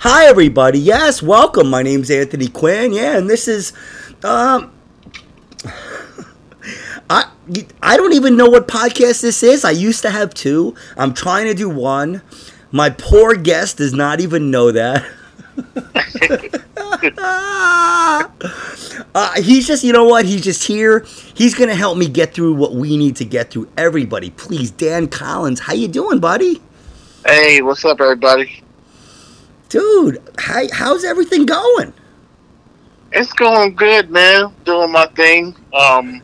Hi, everybody. Yes, welcome. My name's Anthony Quinn. Yeah, and this is, um, I I don't even know what podcast this is. I used to have two. I'm trying to do one. My poor guest does not even know that. uh, he's just, you know what? He's just here. He's gonna help me get through what we need to get through. Everybody, please, Dan Collins, how you doing, buddy? Hey, what's up, everybody? Dude, how, how's everything going? It's going good, man. Doing my thing. Um,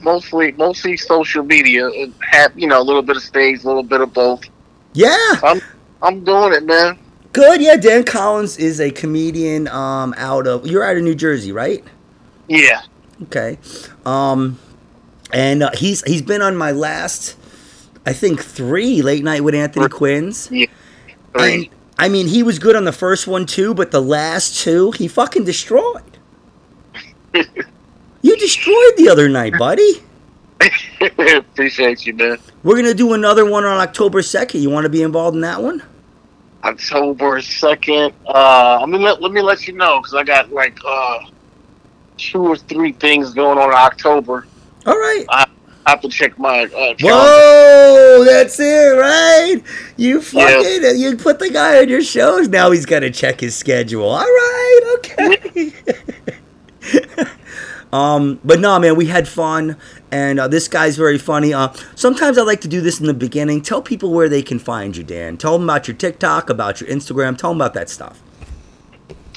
mostly, mostly social media. Have you know a little bit of stage, a little bit of both. Yeah, I'm, I'm doing it, man. Good, yeah. Dan Collins is a comedian um, out of you're out of New Jersey, right? Yeah. Okay. Um, and uh, he's he's been on my last, I think three late night with Anthony Quinns. Yeah. Three. And I mean, he was good on the first one too, but the last two he fucking destroyed. you destroyed the other night, buddy. Appreciate you, man. We're gonna do another one on October second. You want to be involved in that one? October second. Uh, I mean, let, let me let you know because I got like uh, two or three things going on in October. All right. I, I have to check my. Uh, Whoa, that's it, right? You fucking yeah. you put the guy on your shows. Now he's got to check his schedule. All right, okay. Um, but no, man, we had fun, and uh, this guy's very funny. Uh, sometimes I like to do this in the beginning. Tell people where they can find you, Dan. Tell them about your TikTok, about your Instagram. Tell them about that stuff.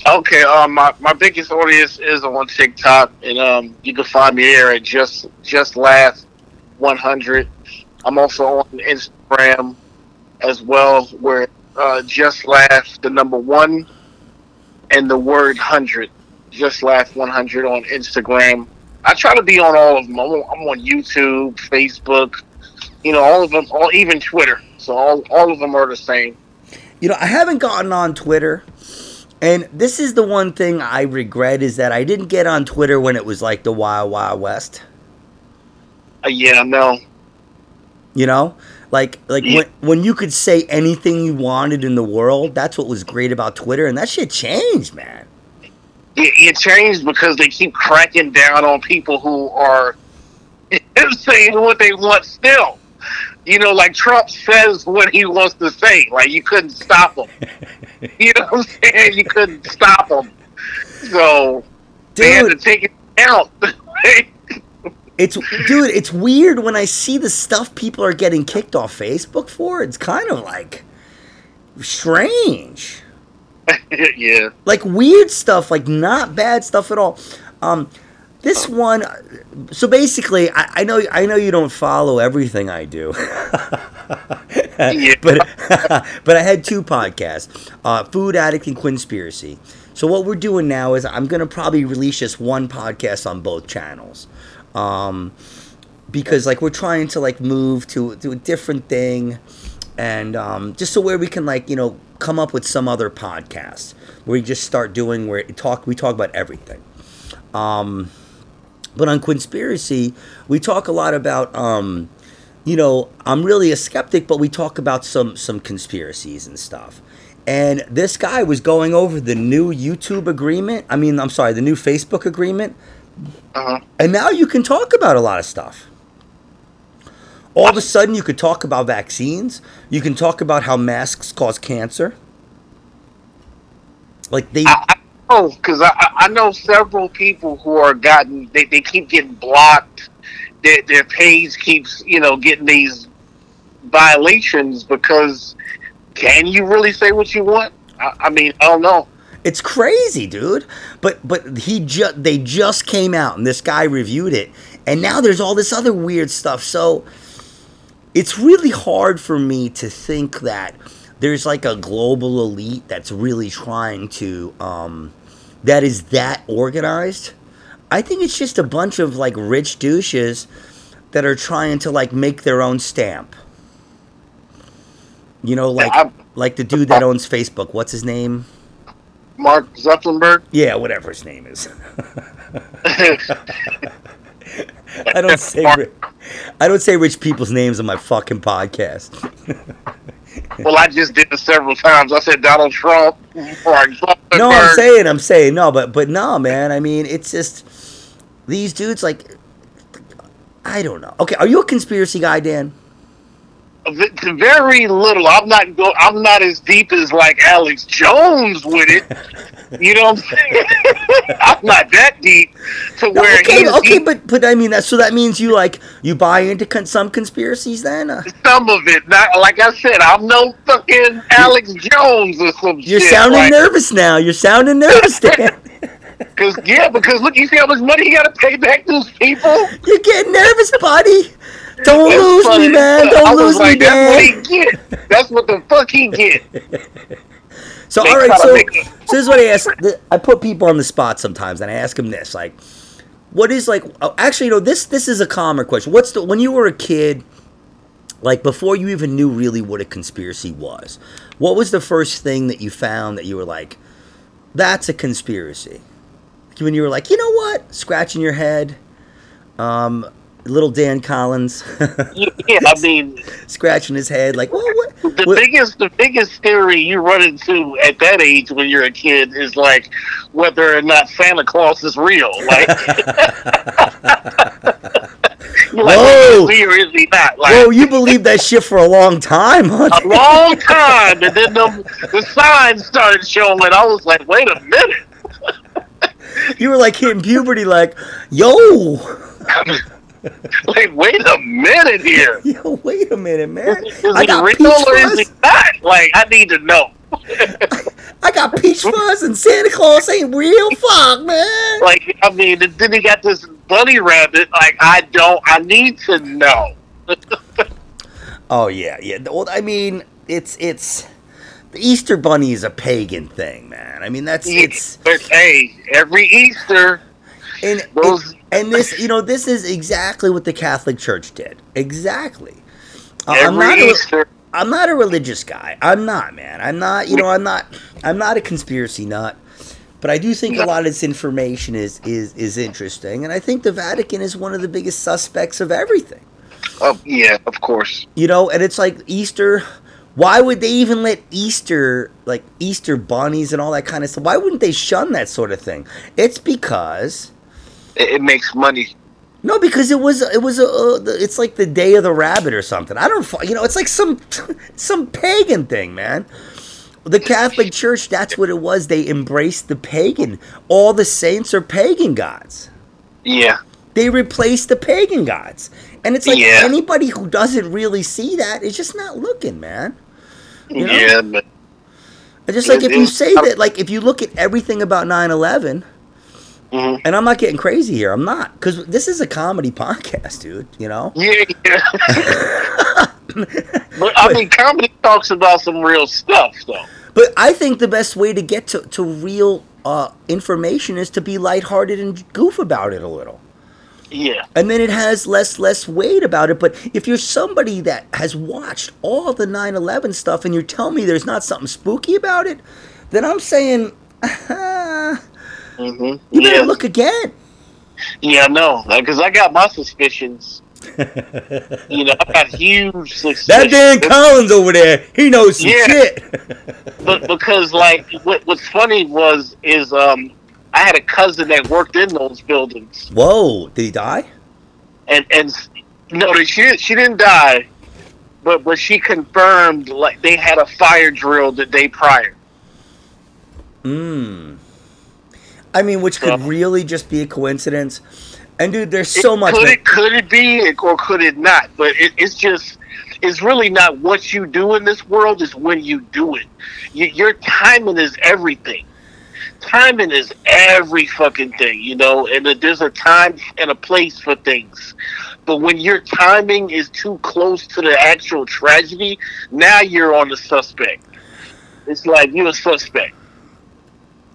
Okay, um, my, my biggest audience is on TikTok, and um, you can find me there at just just last one hundred. I'm also on Instagram as well, where uh, just last the number one and the word hundred just last 100 on Instagram. I try to be on all of them. I'm on, I'm on YouTube, Facebook, you know, all of them, all even Twitter. So all all of them are the same. You know, I haven't gotten on Twitter. And this is the one thing I regret is that I didn't get on Twitter when it was like the Wild Wild West. Uh, yeah, no. You know, like like yeah. when when you could say anything you wanted in the world, that's what was great about Twitter, and that shit changed, man it, it changed because they keep cracking down on people who are saying what they want still. You know, like Trump says what he wants to say. Like you couldn't stop him. you know what I'm saying? You couldn't stop him. So dude, they had to take it out. it's dude, it's weird when I see the stuff people are getting kicked off Facebook for. It's kind of like strange. yeah. Like weird stuff, like not bad stuff at all. Um, this one, so basically, I, I, know I know you don't follow everything I do, but but I had two podcasts, uh, Food Addict and Quinspiracy. So what we're doing now is I'm gonna probably release just one podcast on both channels, um, because like we're trying to like move to to a different thing, and um, just so where we can like you know come up with some other podcast where we just start doing where talk we talk about everything. Um, but on Quinspiracy, we talk a lot about um, you know, I'm really a skeptic, but we talk about some some conspiracies and stuff. And this guy was going over the new YouTube agreement. I mean, I'm sorry, the new Facebook agreement. Uh-huh. And now you can talk about a lot of stuff. All of a sudden, you could talk about vaccines. You can talk about how masks cause cancer. Like they. I, I know because I, I know several people who are gotten they, they keep getting blocked. Their their page keeps you know getting these violations because can you really say what you want? I, I mean I don't know. It's crazy, dude. But but he just they just came out and this guy reviewed it, and now there's all this other weird stuff. So it's really hard for me to think that there's like a global elite that's really trying to um, that is that organized. I think it's just a bunch of like rich douches that are trying to like make their own stamp. You know, like yeah, like the dude that owns Facebook. What's his name? Mark Zuckerberg. Yeah, whatever his name is. I don't say I don't say rich people's names on my fucking podcast. well, I just did it several times. I said Donald Trump No, I'm saying, I'm saying no, but but no, man. I mean, it's just these dudes like I don't know. Okay, are you a conspiracy guy, Dan? Very little. I'm not go. I'm not as deep as like Alex Jones with it. You know what I'm saying? I'm not that deep to where. okay, okay, but but I mean that. So that means you like you buy into con- some conspiracies then? Uh, some of it. Not like I said. I'm no fucking Alex Jones or some. You're shit, sounding nervous now. You're sounding nervous, Dan. Cause yeah, because look, you see how much money you got to pay back those people. You're getting nervous, buddy. Don't That's lose funny. me, man. Don't lose like, me, man. That's what he get. That's what the fuck he get. So all right, so, so this is what I ask. I put people on the spot sometimes, and I ask them this: like, what is like? Oh, actually, you know, this this is a calmer question. What's the when you were a kid, like before you even knew really what a conspiracy was? What was the first thing that you found that you were like, that's a conspiracy? When you were like, you know what, scratching your head. Um, little Dan Collins. yeah, I mean, scratching his head like, well, what? The what? biggest, the biggest theory you run into at that age when you're a kid is like whether or not Santa Claus is real. Like, like Whoa. is he or is he not? Like, Whoa, you believe that shit for a long time, huh? A long time, and then the, the signs started showing. And I was like, wait a minute. you were like hitting puberty, like, yo. Like, wait a minute here. Yo, wait a minute, man. Is, is I got real peach or is he not? Like, I need to know. I got peach fuzz and Santa Claus ain't real. Fuck, man. Like, I mean, then he got this bunny rabbit. Like, I don't. I need to know. oh yeah, yeah. Well, I mean, it's it's the Easter Bunny is a pagan thing, man. I mean, that's it's. But hey, every Easter, and those and this, you know, this is exactly what the Catholic Church did. Exactly. Uh, I'm not a, I'm not a religious guy. I'm not, man. I'm not. You know, I'm not. I'm not a conspiracy nut. But I do think a lot of this information is is is interesting, and I think the Vatican is one of the biggest suspects of everything. Oh yeah, of course. You know, and it's like Easter. Why would they even let Easter, like Easter bunnies and all that kind of stuff? Why wouldn't they shun that sort of thing? It's because it, makes money. No, because it was it was a uh, it's like the day of the rabbit or something. I don't you know it's like some some pagan thing, man. The Catholic Church, that's what it was. They embraced the pagan. All the saints are pagan gods. Yeah. They replaced the pagan gods. And it's like yeah. anybody who doesn't really see that is just not looking, man. You know? Yeah, but just like if you say that, like if you look at everything about 9 11, Mm-hmm. And I'm not getting crazy here. I'm not because this is a comedy podcast, dude. You know. Yeah. yeah. but I mean, comedy talks about some real stuff, though. But I think the best way to get to, to real uh, information is to be lighthearted and goof about it a little. Yeah. And then it has less less weight about it. But if you're somebody that has watched all the 9/11 stuff and you tell me there's not something spooky about it, then I'm saying. Mm-hmm. You better yeah. look again. Yeah, no, because I got my suspicions. you know, I got huge suspicions. That Dan Collins over there, he knows some yeah. shit. but because, like, what, what's funny was is um, I had a cousin that worked in those buildings. Whoa, did he die? And and no, she she didn't die, but but she confirmed like they had a fire drill the day prior. Hmm. I mean, which could really just be a coincidence. And dude, there's so it, much. Could it could it be or could it not? But it, it's just it's really not what you do in this world; is when you do it. You, your timing is everything. Timing is every fucking thing, you know. And there's a time and a place for things. But when your timing is too close to the actual tragedy, now you're on the suspect. It's like you're a suspect.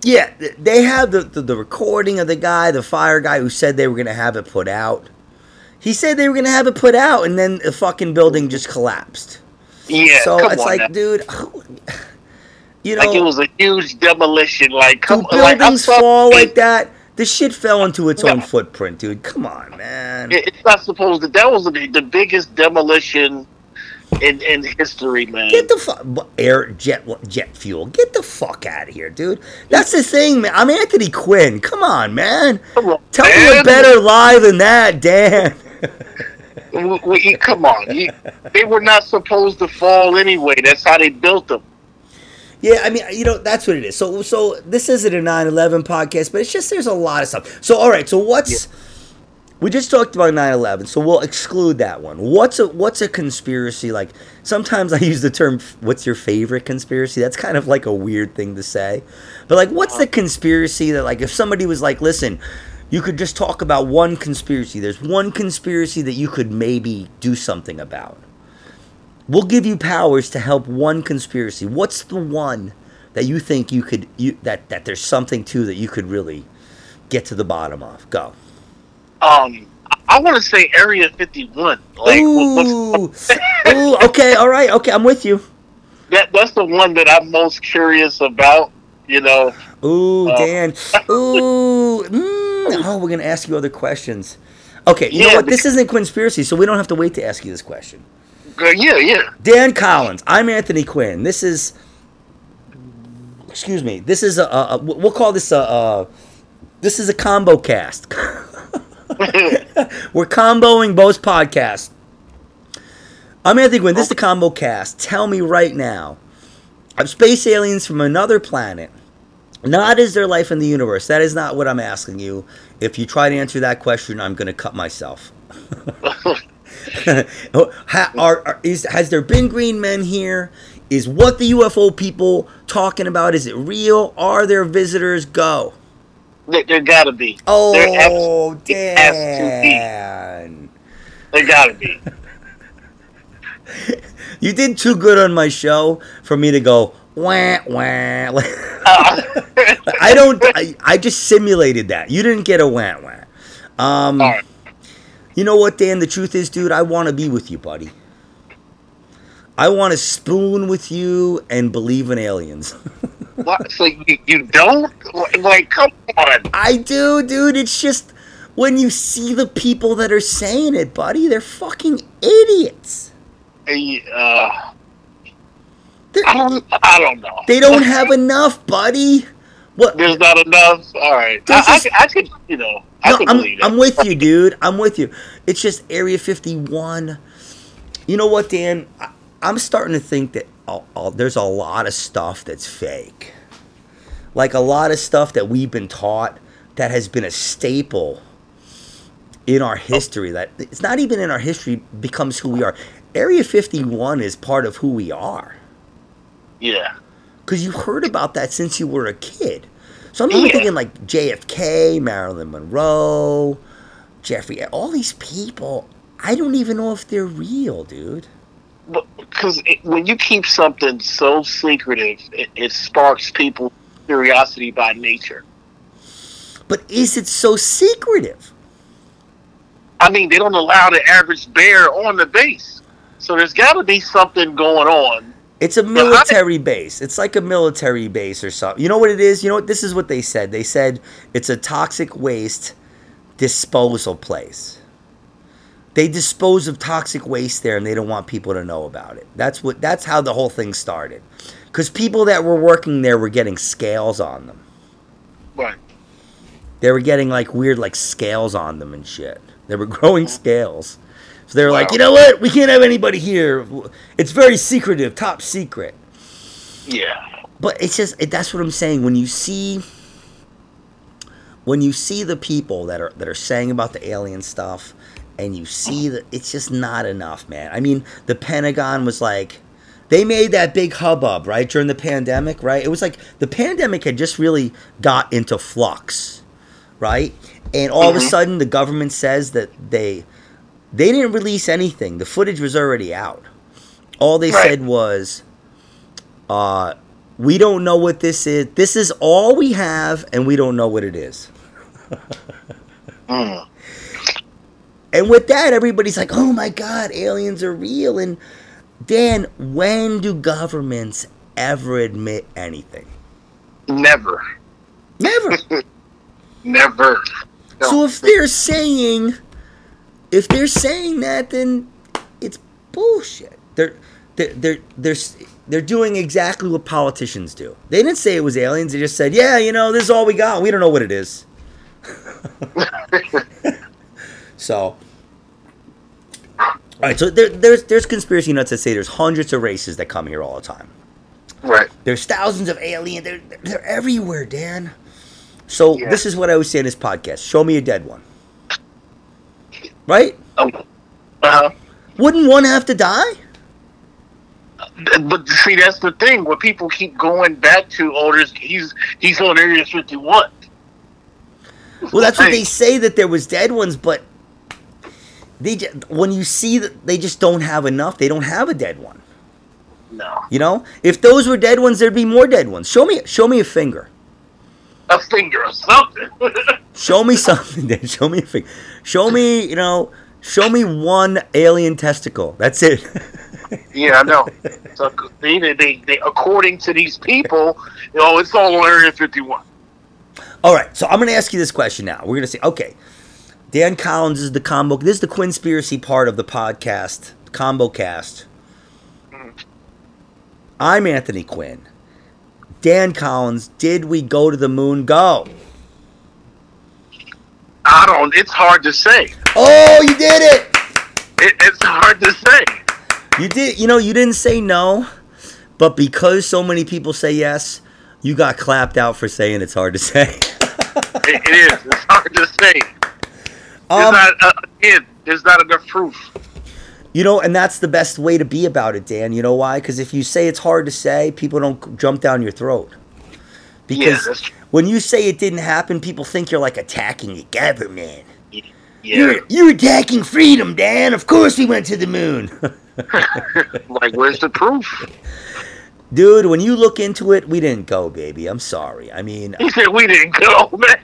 Yeah, they have the, the, the recording of the guy, the fire guy who said they were gonna have it put out. He said they were gonna have it put out, and then the fucking building just collapsed. Yeah, so it's like, now. dude, you know, like it was a huge demolition. Like, come, do buildings like, fall like that? The shit fell into its own footprint, dude. Come on, man. It's not supposed to. That was the, the biggest demolition in in history, man. Get the fuck air jet jet fuel. Get the fuck out of here, dude. That's the thing, man. I'm Anthony Quinn. Come on, man. Come on, Tell me a better lie than that, Dan. We- we- come on, You- they were not supposed to fall anyway. That's how they built them. Yeah, I mean, you know, that's what it is. So, so this isn't a 9/11 podcast, but it's just there's a lot of stuff. So, all right, so what's we just talked about 9/11, so we'll exclude that one. What's a what's a conspiracy like? Sometimes I use the term "What's your favorite conspiracy?" That's kind of like a weird thing to say, but like, what's the conspiracy that like if somebody was like, "Listen," you could just talk about one conspiracy. There's one conspiracy that you could maybe do something about. We'll give you powers to help one conspiracy. What's the one that you think you could you that that there's something to that you could really get to the bottom of? Go. Um, I want to say Area 51. Like, Ooh, ooh, okay, all right, okay, I'm with you. that that's the one that I'm most curious about. You know, Ooh, Uh, Dan. Ooh, mm, oh, we're gonna ask you other questions. Okay, you know what? This isn't a conspiracy, so we don't have to wait to ask you this question. Uh, yeah, yeah. Dan Collins. I'm Anthony Quinn. This is, excuse me. This is a, a, a we'll call this a, a this is a combo cast. We're comboing both podcasts. I'm Anthony Quinn. This is the combo cast. Tell me right now, of space aliens from another planet. Not is there life in the universe? That is not what I'm asking you. If you try to answer that question, I'm going to cut myself. Are, are- is, has there been green men here? Is what the UFO people talking about? Is it real? Are there visitors? Go. There, there gotta be. There Oh, absolutely has to be. Dan. There gotta be. You did too good on my show for me to go wah wah. Uh, I don't. I, I just simulated that. You didn't get a wah wah. Um, right. You know what, Dan? The truth is, dude, I want to be with you, buddy. I want to spoon with you and believe in aliens. What? So you, you don't? Like, come on. I do, dude. It's just when you see the people that are saying it, buddy, they're fucking idiots. Hey, Uh, They're, I don't. I don't know. they don't have enough, buddy. What? There's not enough. All right. I, I, just- could- I could. You know. I No, could I'm, believe. I'm with you, dude. I'm with you. It's just Area 51. You know what, Dan? I, I'm starting to think that there's a lot of stuff that's fake. Like a lot of stuff that we've been taught that has been a staple in our history. That it's not even in our history becomes who we are. Area 51 is part of who we are Yeah. because you've heard about that since you were a kid. So I'm even Yeah. thinking like JFK, Marilyn Monroe, Jeffrey, all these people. I don't even know if they're real, dude. Because when you keep something so secretive, it, it sparks people's curiosity by nature. But is it so secretive? I mean, they don't allow the average bear on the base. So there's got to be something going on. It's a military base. It's like a military base or something. You know what it is? You know what? This is what they said. They said it's a toxic waste disposal place. They dispose of toxic waste there, and they don't want people to know about it. That's what. That's how the whole thing started. Because people that were working there were getting scales on them. Right. They were getting like weird like scales on them and shit. They were growing scales. So they were like, you know what? We can't have anybody here. It's very secretive, top secret. Yeah. But it's just it, that's what I'm saying. When you see when you see the people that are that are saying about the alien stuff, and you see that it's just not enough, man. I mean, the Pentagon was like. They made that big hubbub, right, during the pandemic, right? It was like the pandemic had just really got into flux, right? And all of a Mhm. sudden the government says that they they didn't release anything. The footage was already out. All they Right. said was uh we don't know what this is. This is all we have and we don't know what it is. Mm. And with that everybody's like, "Oh my god, aliens are real." And Dan, when do governments ever admit anything? Never. Never. Never. No. So if they're saying, if they're saying that, then it's bullshit. They're they're they're they're they're doing exactly what politicians do. They didn't say it was aliens. They just said, "Yeah, you know, this is all we got. We don't know what it is." so, all right. So there, there's there's conspiracy nuts that say there's hundreds of races that come here all the time. Right. There's thousands of aliens. They're they're everywhere, Dan. So Yeah. this is what I always say in this podcast: Show me a dead one. Right? Um, uh-huh. Wouldn't one have to die? But see, that's the thing. Where people keep going back to, oh, there's, he's he's on Area 51. Well, that's what they say that there was dead ones, but they ju- when you see that they just don't have enough. They don't have a dead one. No, You know, if those were dead ones, there'd be more dead ones. Show me, show me a finger. a finger or something. Show me something. Dan. Show me a finger. Show me, you know, show me one alien testicle. That's it. yeah, I know. So they, they, they, they, according to these people, you know, it's all on Area 51. All right, so I'm going to ask you this question now. We're going to say, okay, Dan Collins is the combo. This is the Quinspiracy part of the podcast, Combo Cast. Mm-hmm. I'm Anthony Quinn. Dan Collins, did we go to the moon? Go. I don't. It's hard to say. Oh, you did it. It, it's hard to say. You did. You know, you didn't say no, but because so many people say yes, you got clapped out for saying it's hard to say. It, it is. It's hard to say. Um, not. Uh, again, there's not enough proof. You know, and that's the best way to be about it, Dan. You know why? Because if you say it's hard to say, people don't jump down your throat. Yeah, Because true. when you say it didn't happen, people think you're like attacking the government. Yeah. You're, you're attacking freedom, Dan. Of course we went to the moon. like, where's the proof? Dude, when you look into it, we didn't go, baby. I'm sorry. I mean, He said we didn't go, man.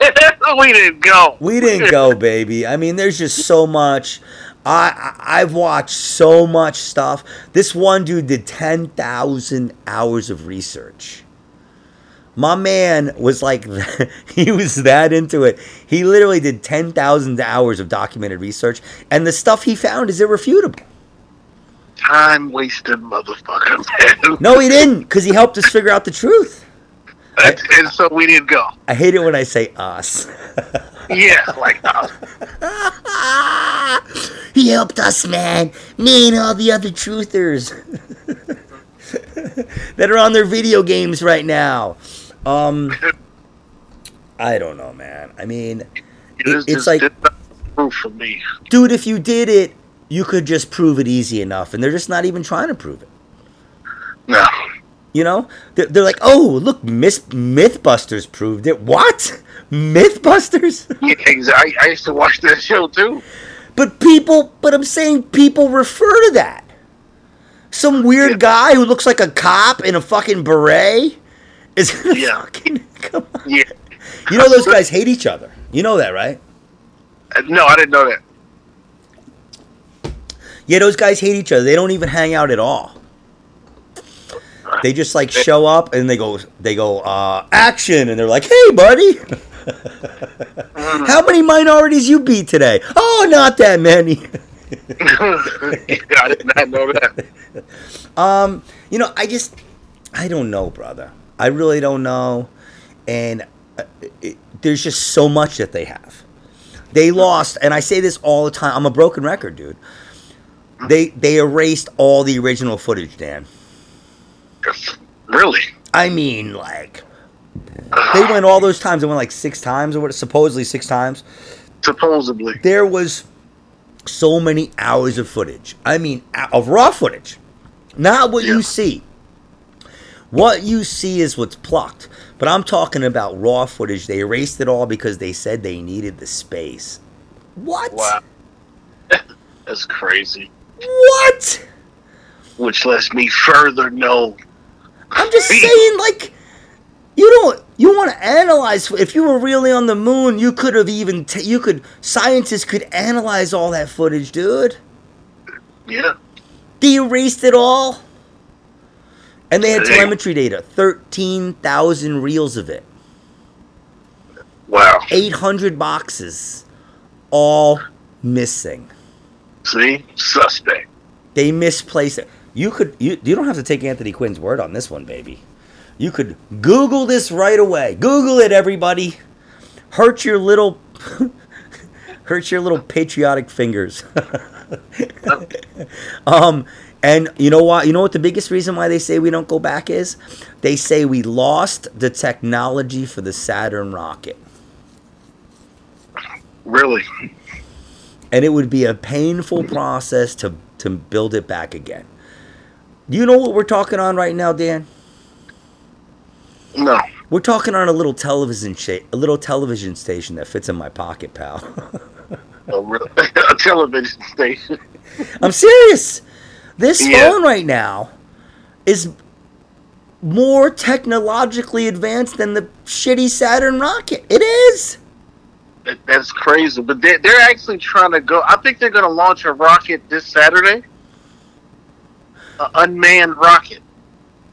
we didn't go. we didn't go, baby. I mean, there's just so much. I I- I've watched so much stuff. This one dude did ten thousand hours of research. My man was like, he was that into it. He literally did ten thousand hours of documented research, and the stuff he found is irrefutable. Time wasted, motherfucker, man. No, he didn't, because he helped us figure out the truth. and, and so we didn't go. I hate it when I say us. Yeah, like uh, he helped us, man. Me and all the other truthers that are on their video games right now. Um, I don't know, man. I mean, it's, it's like- proof for me. dude, if you did it, you could just prove it easy enough, and they're just not even trying to prove it. No. You know, they're, they're like, oh, look, Miss MythBusters proved it. What? MythBusters? Yeah, exactly. I, I used to watch that show too. But people, but I'm saying people refer to that. Some weird Yeah. guy who looks like a cop in a fucking beret is Yeah. fucking come on. Yeah. You know those guys hate each other. You know that, right? Uh, No, I didn't know that. Yeah, those guys hate each other. They don't even hang out at all. They just like show up and they go they go uh action and they're like, "Hey, buddy. How many minorities you beat today?" "Oh, not that many." I did not know that. Um, you know, I just, I don't know, brother. I really don't know, and uh, it, there's just so much that they have. They lost, and I say this all the time. I'm a broken record, dude. They they erased all the original footage, Dan. Really? I mean, like, they went all those times. They went like six times, or what? Supposedly six times. Supposedly. There was so many hours of footage. I mean, of raw footage, not what you see. What you see is what's plucked. But I'm talking about raw footage. They erased it all because they said they needed the space. What? Wow. That's crazy. What? Which lets me further know. I'm just saying, like, you don't. You want to analyze? If you were really on the moon, you could have even. T- you could. Scientists could analyze all that footage, dude. Yeah. They erased it all. And they had telemetry data 13,000 reels of it, Wow. 800 boxes, all missing. See? Suspect. They misplaced it. You could you you don't have to take Anthony Quinn's word on this one, baby. You could Google this right away. Google it, everybody. Hurt your little hurt your little patriotic fingers. um, and you know what? You know what the biggest reason why they say we don't go back is? They say we lost the technology for the Saturn rocket. Really? And it would be a painful process to to build it back again. Do you know what we're talking on right now, Dan? No. We're talking on a little television sh- a little television station that fits in my pocket, pal. Oh, a, re- a television station. I'm serious. This Yeah. phone right now is more technologically advanced than the shitty Saturn rocket. It is. That, that's crazy. But they, they're actually trying to go. I think they're going to launch a rocket this Saturday. An unmanned rocket.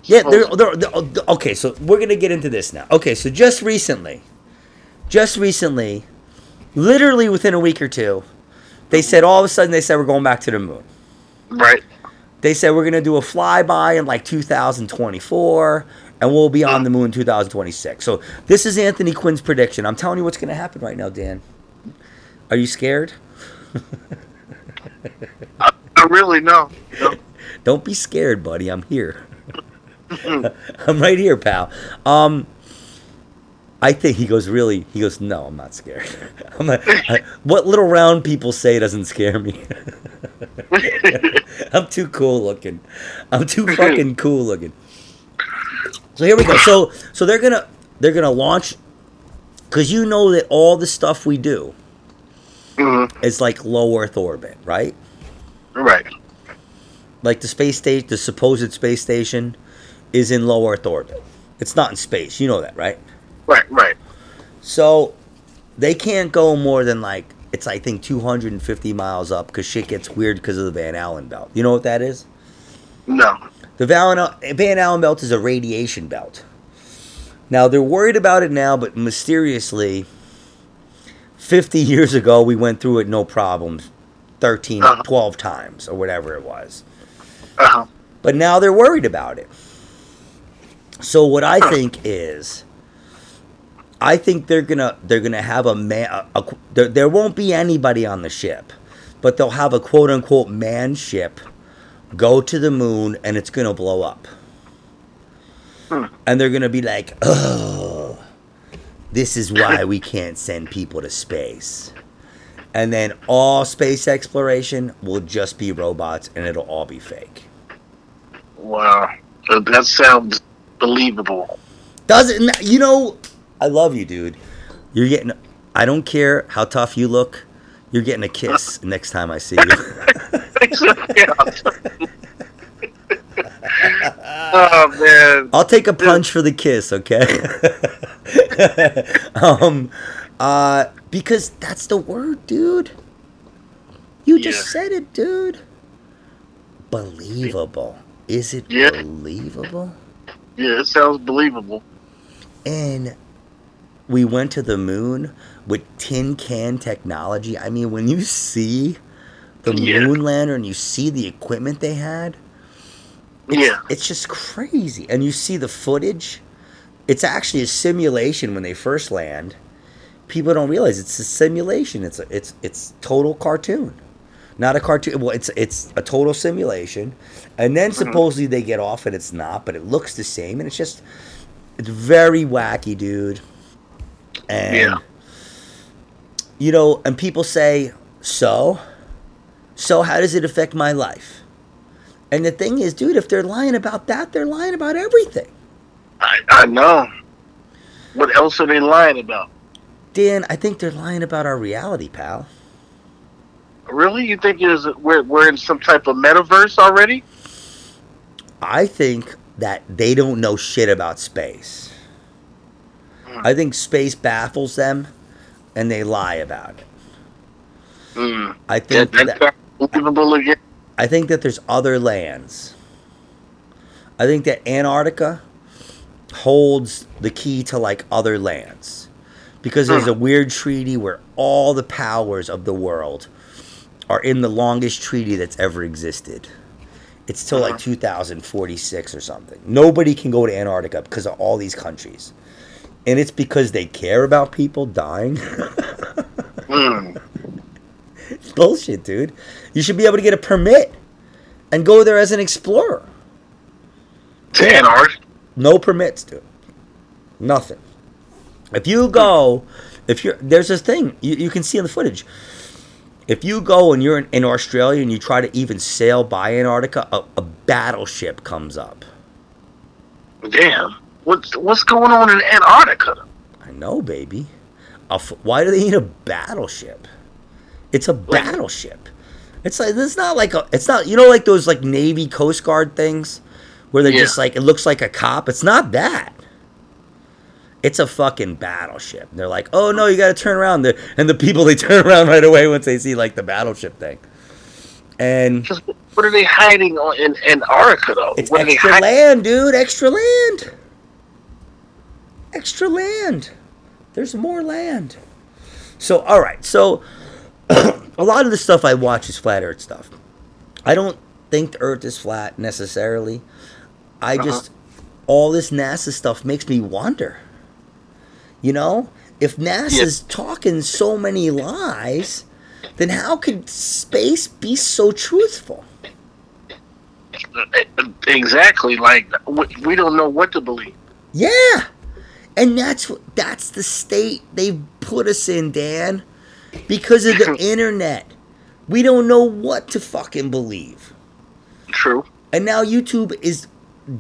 Yeah, they're, they're, they're- oh, okay. So we're gonna get into this now. Okay, so just recently, just recently, literally within a week or two, they said all of a sudden they said we're going back to the moon. Right. They said we're gonna do a flyby in like 2024, and we'll be on the moon 2026. So this is Anthony Quinn's prediction. I'm telling you what's gonna happen right now, Dan. Are you scared? I, I really know. No. Don't be scared, buddy. I'm here. I'm right here, pal. Um, I think he goes really. He goes, no, I'm not scared. I'm not, I, what little round people say doesn't scare me. I'm too cool looking. I'm too fucking cool looking. So here we go. So so they're gonna they're gonna launch because you know that all the stuff we do Mhm. is like low Earth orbit, right? Right. like the space station, the supposed space station, is in low Earth orbit. It's not in space. You know that, right? Right. Right. So they can't go more than like it's I think 250 miles up because shit gets weird because of the Van Allen belt. You know what that is? No. The Van, Van Allen belt is a radiation belt. Now they're worried about it now, but mysteriously, 50 years ago we went through it no problems, 13, Uh-huh. 12 times or whatever it was. Uh-huh. But now they're worried about it. So what I think is, I think they're gonna they're gonna have a man. A, a- there, there won't be anybody on the ship, but they'll have a quote unquote man ship go to the moon, and it's gonna blow up. Hmm. And they're gonna be like, oh, this is why we can't send people to space. And then all space exploration will just be robots, and it'll all be fake. Wow. That sounds believable. Doesn't you know? I love you, dude. You're getting. I don't care how tough you look. You're getting a kiss next time I see you. oh man. I'll take a punch for the kiss, okay? um, uh, because that's the word, dude. You just Yeah. said it, dude. Believable. Is it Yeah. believable? Yeah, it sounds believable. And we went to the moon with tin can technology. I mean, when you see the Yeah. moon lander and you see the equipment they had, Yeah. it's just crazy. And you see the footage. It's actually a simulation when they first land. People don't realize it's a simulation. It's a, it's it's total cartoon, not a cartoon. Well, it's it's a total simulation, and then hmm. supposedly they get off and it's not, but it looks the same, and it's just it's very wacky, dude. And Yeah. you know, and people say, so, so how does it affect my life? And the thing is, dude, if they're lying about that, they're lying about everything. I, I know. What else are they lying about? Dan, I think they're lying about our reality, pal. Really? You think is we're we're in some type of metaverse already? I think that they don't know shit about space. I think space baffles them and they lie about it. Mm. I think that, not believable again. I think that there's other lands. I think that Antarctica holds the key to like other lands. Because there's a weird treaty where all the powers of the world are in the longest treaty that's ever existed. It's till like 2046 or something. Nobody can go to Antarctica because of all these countries. And it's because they care about people dying. Mm. Bullshit, dude. You should be able to get a permit and go there as an explorer. To Antarctica. No permits, dude. Nothing. If you go, if you're there's this thing you, you can see in the footage. If you go and you're in, in Australia and you try to even sail by Antarctica, a, a battleship comes up. Damn. What's what's going on in Antarctica? I know, baby. F- why do they need a battleship? It's a battleship. It's like it's not like a. It's not you know like those like Navy Coast Guard things where they're Yeah. just like it looks like a cop. It's not that. It's a fucking battleship. They're like, oh no, you got to turn around. The, and the people they turn around right away once they see like the battleship thing. And what are they hiding on in Antarctica though? it's what extra land, dude. Extra land. Extra land. There's more land. So, all right. So, a lot of the stuff I watch is flat Earth stuff. I don't think the Earth is flat necessarily. I Uh-huh. just all this NASA stuff makes me wonder. You know, if NASA's talking so many lies, then how could space be so truthful? Exactly. Like we, we don't know what to believe. Yeah. And that's what that's the state they've put us in, Dan. Because of the internet. We don't know what to fucking believe. True. And now YouTube is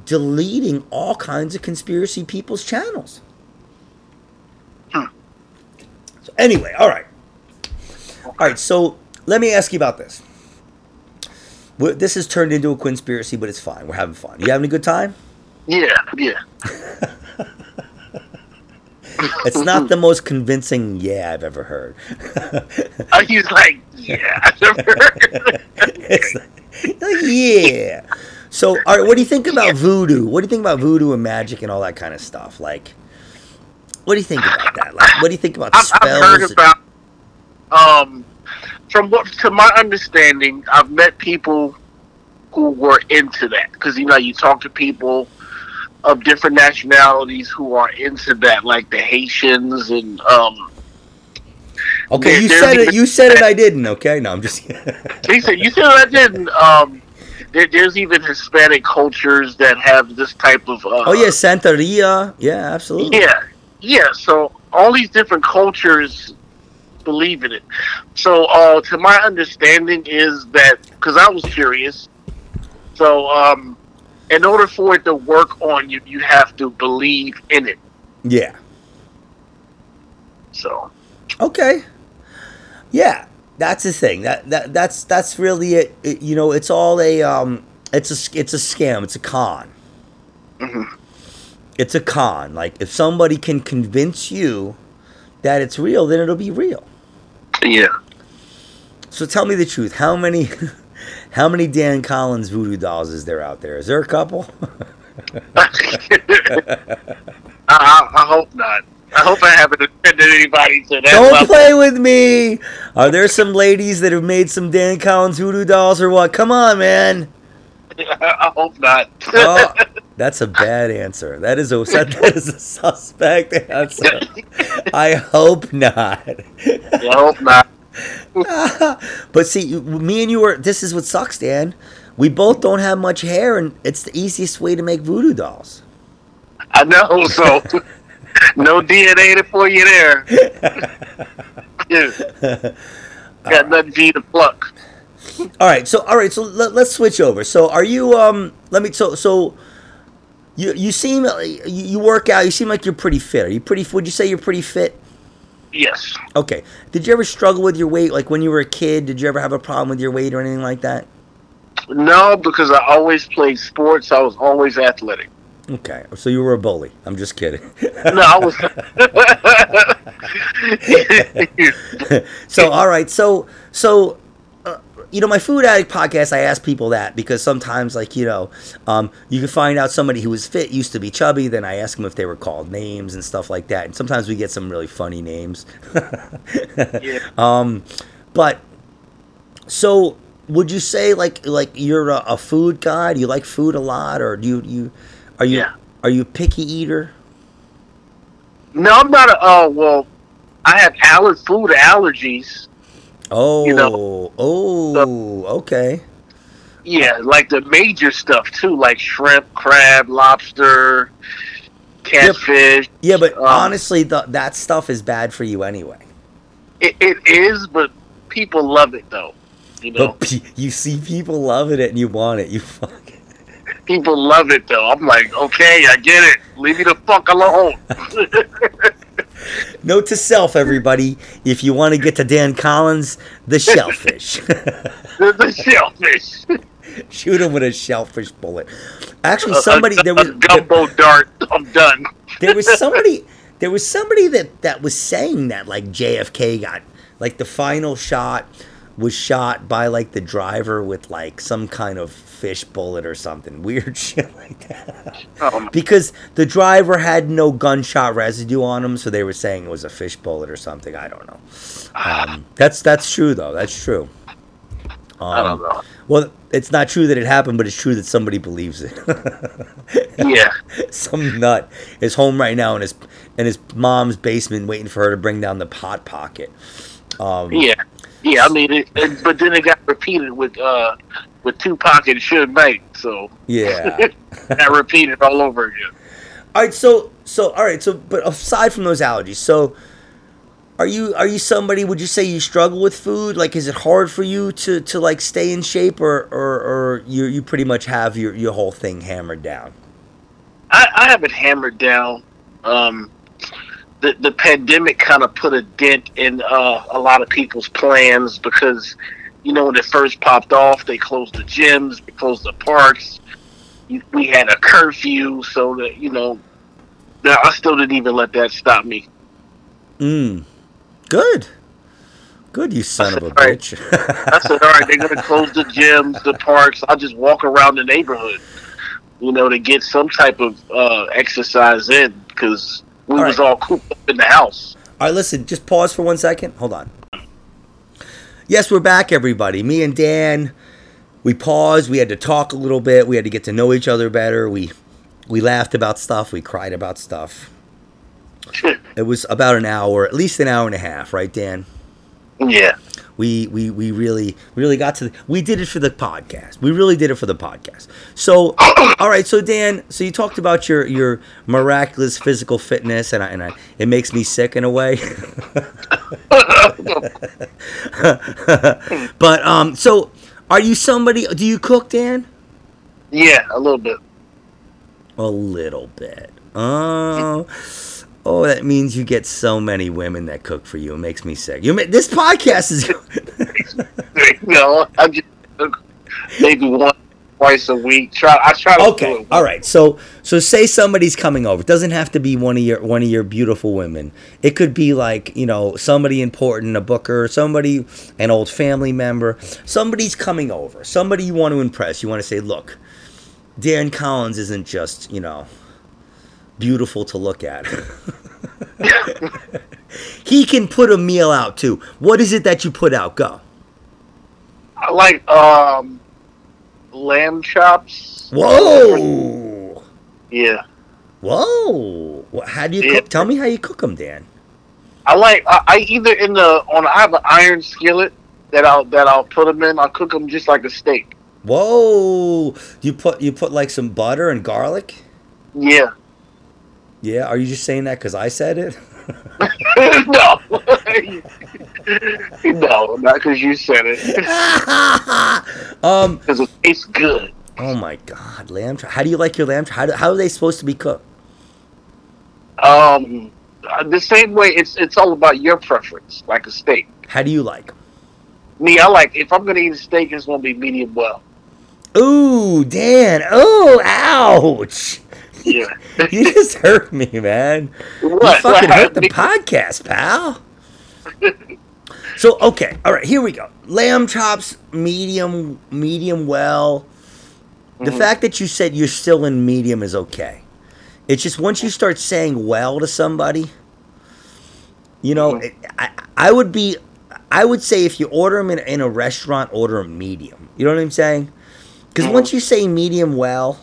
deleting all kinds of conspiracy people's channels. Hmm. So anyway, all right. All right, so let me ask you about this. We're- This has turned into a conspiracy, but it's fine. We're having fun. You having a good time? Yeah. Yeah. It's not the most convincing yeah I've ever heard. Uh, He's like, yeah. I never heard. it's like, yeah. So, all right, what do you think about voodoo? What do you think about voodoo and magic and all that kind of stuff? Like, what do you think about that? Like, what do you think about I've, spells? I've heard about. Um, from what to my understanding, I've met people who were into that because you know you talk to people of different nationalities who are into that, like the Haitians and um. okay, you said there's it. You said it. I didn't. Okay, no, I'm just. He said, "You said that I didn't." Um, there, there's even Hispanic cultures that have this type of. Uh, oh yeah, Santeria. Yeah, absolutely. Yeah, yeah. So all these different cultures believe in it. So, uh, to my understanding, is that because I was curious. So, um, in order for it to work on you, you have to believe in it. Yeah. So, Okay. Yeah, that's the thing. That that that's that's really it. it you know, it's all a um, it's a it's a scam. It's a con. mhm. It's a con. Like if somebody can convince you that it's real, then it'll be real. yeah. So tell me the truth. How many how many Dan Collins voodoo dolls is there out there? Is there a couple? I, I, hope not. I hope I haven't offended anybody to that Don't level. play with me. Are there some ladies that have made some Dan Collins voodoo dolls or what? Come on, man. I hope not. Oh, that's a bad answer. That is a that is a suspect answer. I hope not. I hope not. but see, me and you are. This is what sucks, Dan. We both don't have much hair, and it's the easiest way to make voodoo dolls. I know, so no DNA for you there. Yeah. Got nothing for you to pluck. All right, so all right, so let, let's switch over. So, are you um? Let me so so. You you seem you, you work out. You seem like you're pretty fit. Are you pretty? Would you say you're pretty fit? Yes. Okay. Did you ever struggle with your weight? Like when you were a kid, did you ever have a problem with your weight or anything like that? No, because I always played sports. I was always athletic. Okay, so you were a bully. I'm just kidding. No, I was. so all right, so so you know my food addict podcast. I ask people that because sometimes, like you know, um, you can find out somebody who was fit used to be chubby. Then I ask them if they were called names and stuff like that. And sometimes we get some really funny names. yeah. Um, but so would you say like like you're a, a food guy? Do you like food a lot, or do you you are you Yeah. are you a picky eater? No, I'm not a. Oh well, I have aller food allergies. Oh, You know, oh, okay. Yeah, like the major stuff too, like shrimp, crab, lobster, catfish. Yeah, but Um, honestly, the, that stuff is bad for you anyway. It, it is, but people love it though. You know, But pe- you see people loving it and you want it. You fucking. people love it though. I'm like, okay, I get it. Leave me the fuck alone. Note to self, everybody: if you want to get to Dan Collins, the shellfish. the, shellfish. Shoot him with a shellfish bullet. Actually, somebody there was a gumbo dart. I'm done. there was somebody there was somebody that that was saying that like JFK got like the final shot was shot by like the driver with like some kind of fish bullet or something weird shit like that Um, because the driver had no gunshot residue on him so they were saying it was a fish bullet or something i don't know um, that's that's true though that's true um, I don't know. well it's not true that it happened but it's true that somebody believes it Yeah. some nut is home right now in his in his mom's basement waiting for her to bring down the pot pocket. Um, Yeah. Yeah, I mean, it, it, but then it got repeated with uh with Tupac and Suge Knight, so yeah. got repeated all over again. all right. So so all right. So but aside from those allergies, so are you are you somebody? Would you say you struggle with food? Like, is it hard for you to to like stay in shape, or or, or you you pretty much have your your whole thing hammered down? I, I have it hammered down. Um, the the pandemic kind of put a dent in uh, a lot of people's plans because, you know, when it first popped off, they closed the gyms, they closed the parks. We had a curfew, so that you know, I still didn't even let that stop me. Mm. Good. Good, you son of a right. bitch. I said, all right, they're going to close the gyms, the parks. I'll just walk around the neighborhood, you know, to get some type of uh, exercise in because we All was right. all cooped up in the house. All right, listen, just pause for one second. Hold on. Yes, we're back, everybody. Me and Dan, we paused. We had to talk a little bit. We had to get to know each other better. We we laughed about stuff. We cried about stuff. It was about an hour, at least an hour and a half, right, Dan? yeah. We we we really really got to the, we did it for the podcast. We really did it for the podcast. So all right, so Dan, so you talked about your your miraculous physical fitness and I, and I, it makes me sick in a way. but um so are you somebody do you cook, Dan? Yeah, a little bit. A little bit. Oh. Oh, that means you get so many women that cook for you. It makes me sick. You this podcast is no, I just maybe once, twice a week. Try. I try to. do Okay. it. All right. So so say somebody's coming over. It doesn't have to be one of your one of your beautiful women. It could be like, you know, somebody important, a booker, somebody an old family member. Somebody's coming over. Somebody you want to impress. You want to say, "Look, Dan Collins isn't just, you know, beautiful to look at." he can put a meal out too. What is it that you put out? Go. I like um, lamb chops. Whoa. Yeah. Whoa. How do you Yeah. cook? Tell me how you cook them, Dan. I like. I, I either in the on. I have an iron skillet that I'll that I'll put them in. I'll cook them just like a steak. Whoa! You put you put like some butter and garlic. Yeah. Yeah, are you just saying that because I said it? no. no, not because you said it. um. Because it tastes good. Oh my God, lamb chop. How do you like your lamb chop? How, do, how are they supposed to be cooked? Um, the same way. It's it's all about your preference, like a steak. How do you like? Me, I like if I'm gonna eat a steak, it's gonna be medium well. Ooh, Dan. Oh, ouch! Yeah. You just hurt me, man. You What? fucking hurt the podcast, pal. So okay, all right, here we go. Lamb chops, medium, medium well. The Mhm. fact that you said you're still in medium is okay. It's just once you start saying well to somebody, you know, Mhm. it, I I would be I would say if you order them in, in a restaurant, order them medium. You know what I'm saying? Because Mhm. once you say medium well,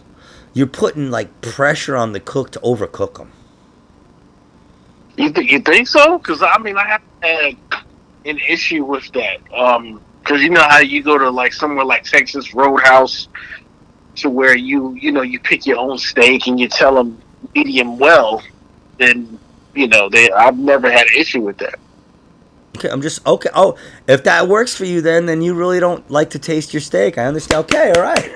you're putting like pressure on the cook to overcook them. You, th- you think so? Because I mean, I have had an issue with that. Um, because you know how you go to like somewhere like Texas Roadhouse, to where you you know you pick your own steak and you tell them medium well, then you know they. I've never had an issue with that. Okay, I'm just okay. Oh, if that works for you, then then you really don't like to taste your steak. I understand. Okay, all right.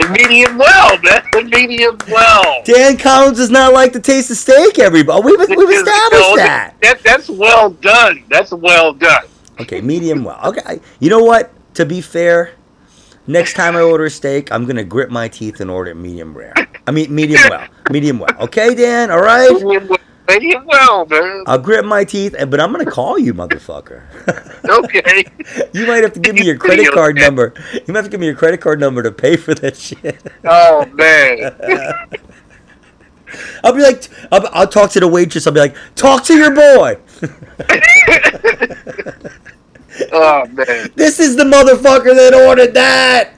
The medium well, man. The medium well. Dan Collins does not like to taste the steak. Everybody, oh, we've we've established know, that. that. That's well done. That's well done. Okay, medium well. Okay, you know what? To be fair, next time I order a steak, I'm gonna grit my teeth and order medium rare. I mean medium well, medium well. Okay, Dan. All right. Well, medium man. I'll grit my teeth, but I'm gonna call you, motherfucker. Okay. you might have to give me your credit card number. You might have to give me your credit card number to pay for that shit. Oh man. I'll be like, I'll, I'll talk to the waitress. I'll be like, talk to your boy. oh man. This is the motherfucker that ordered that.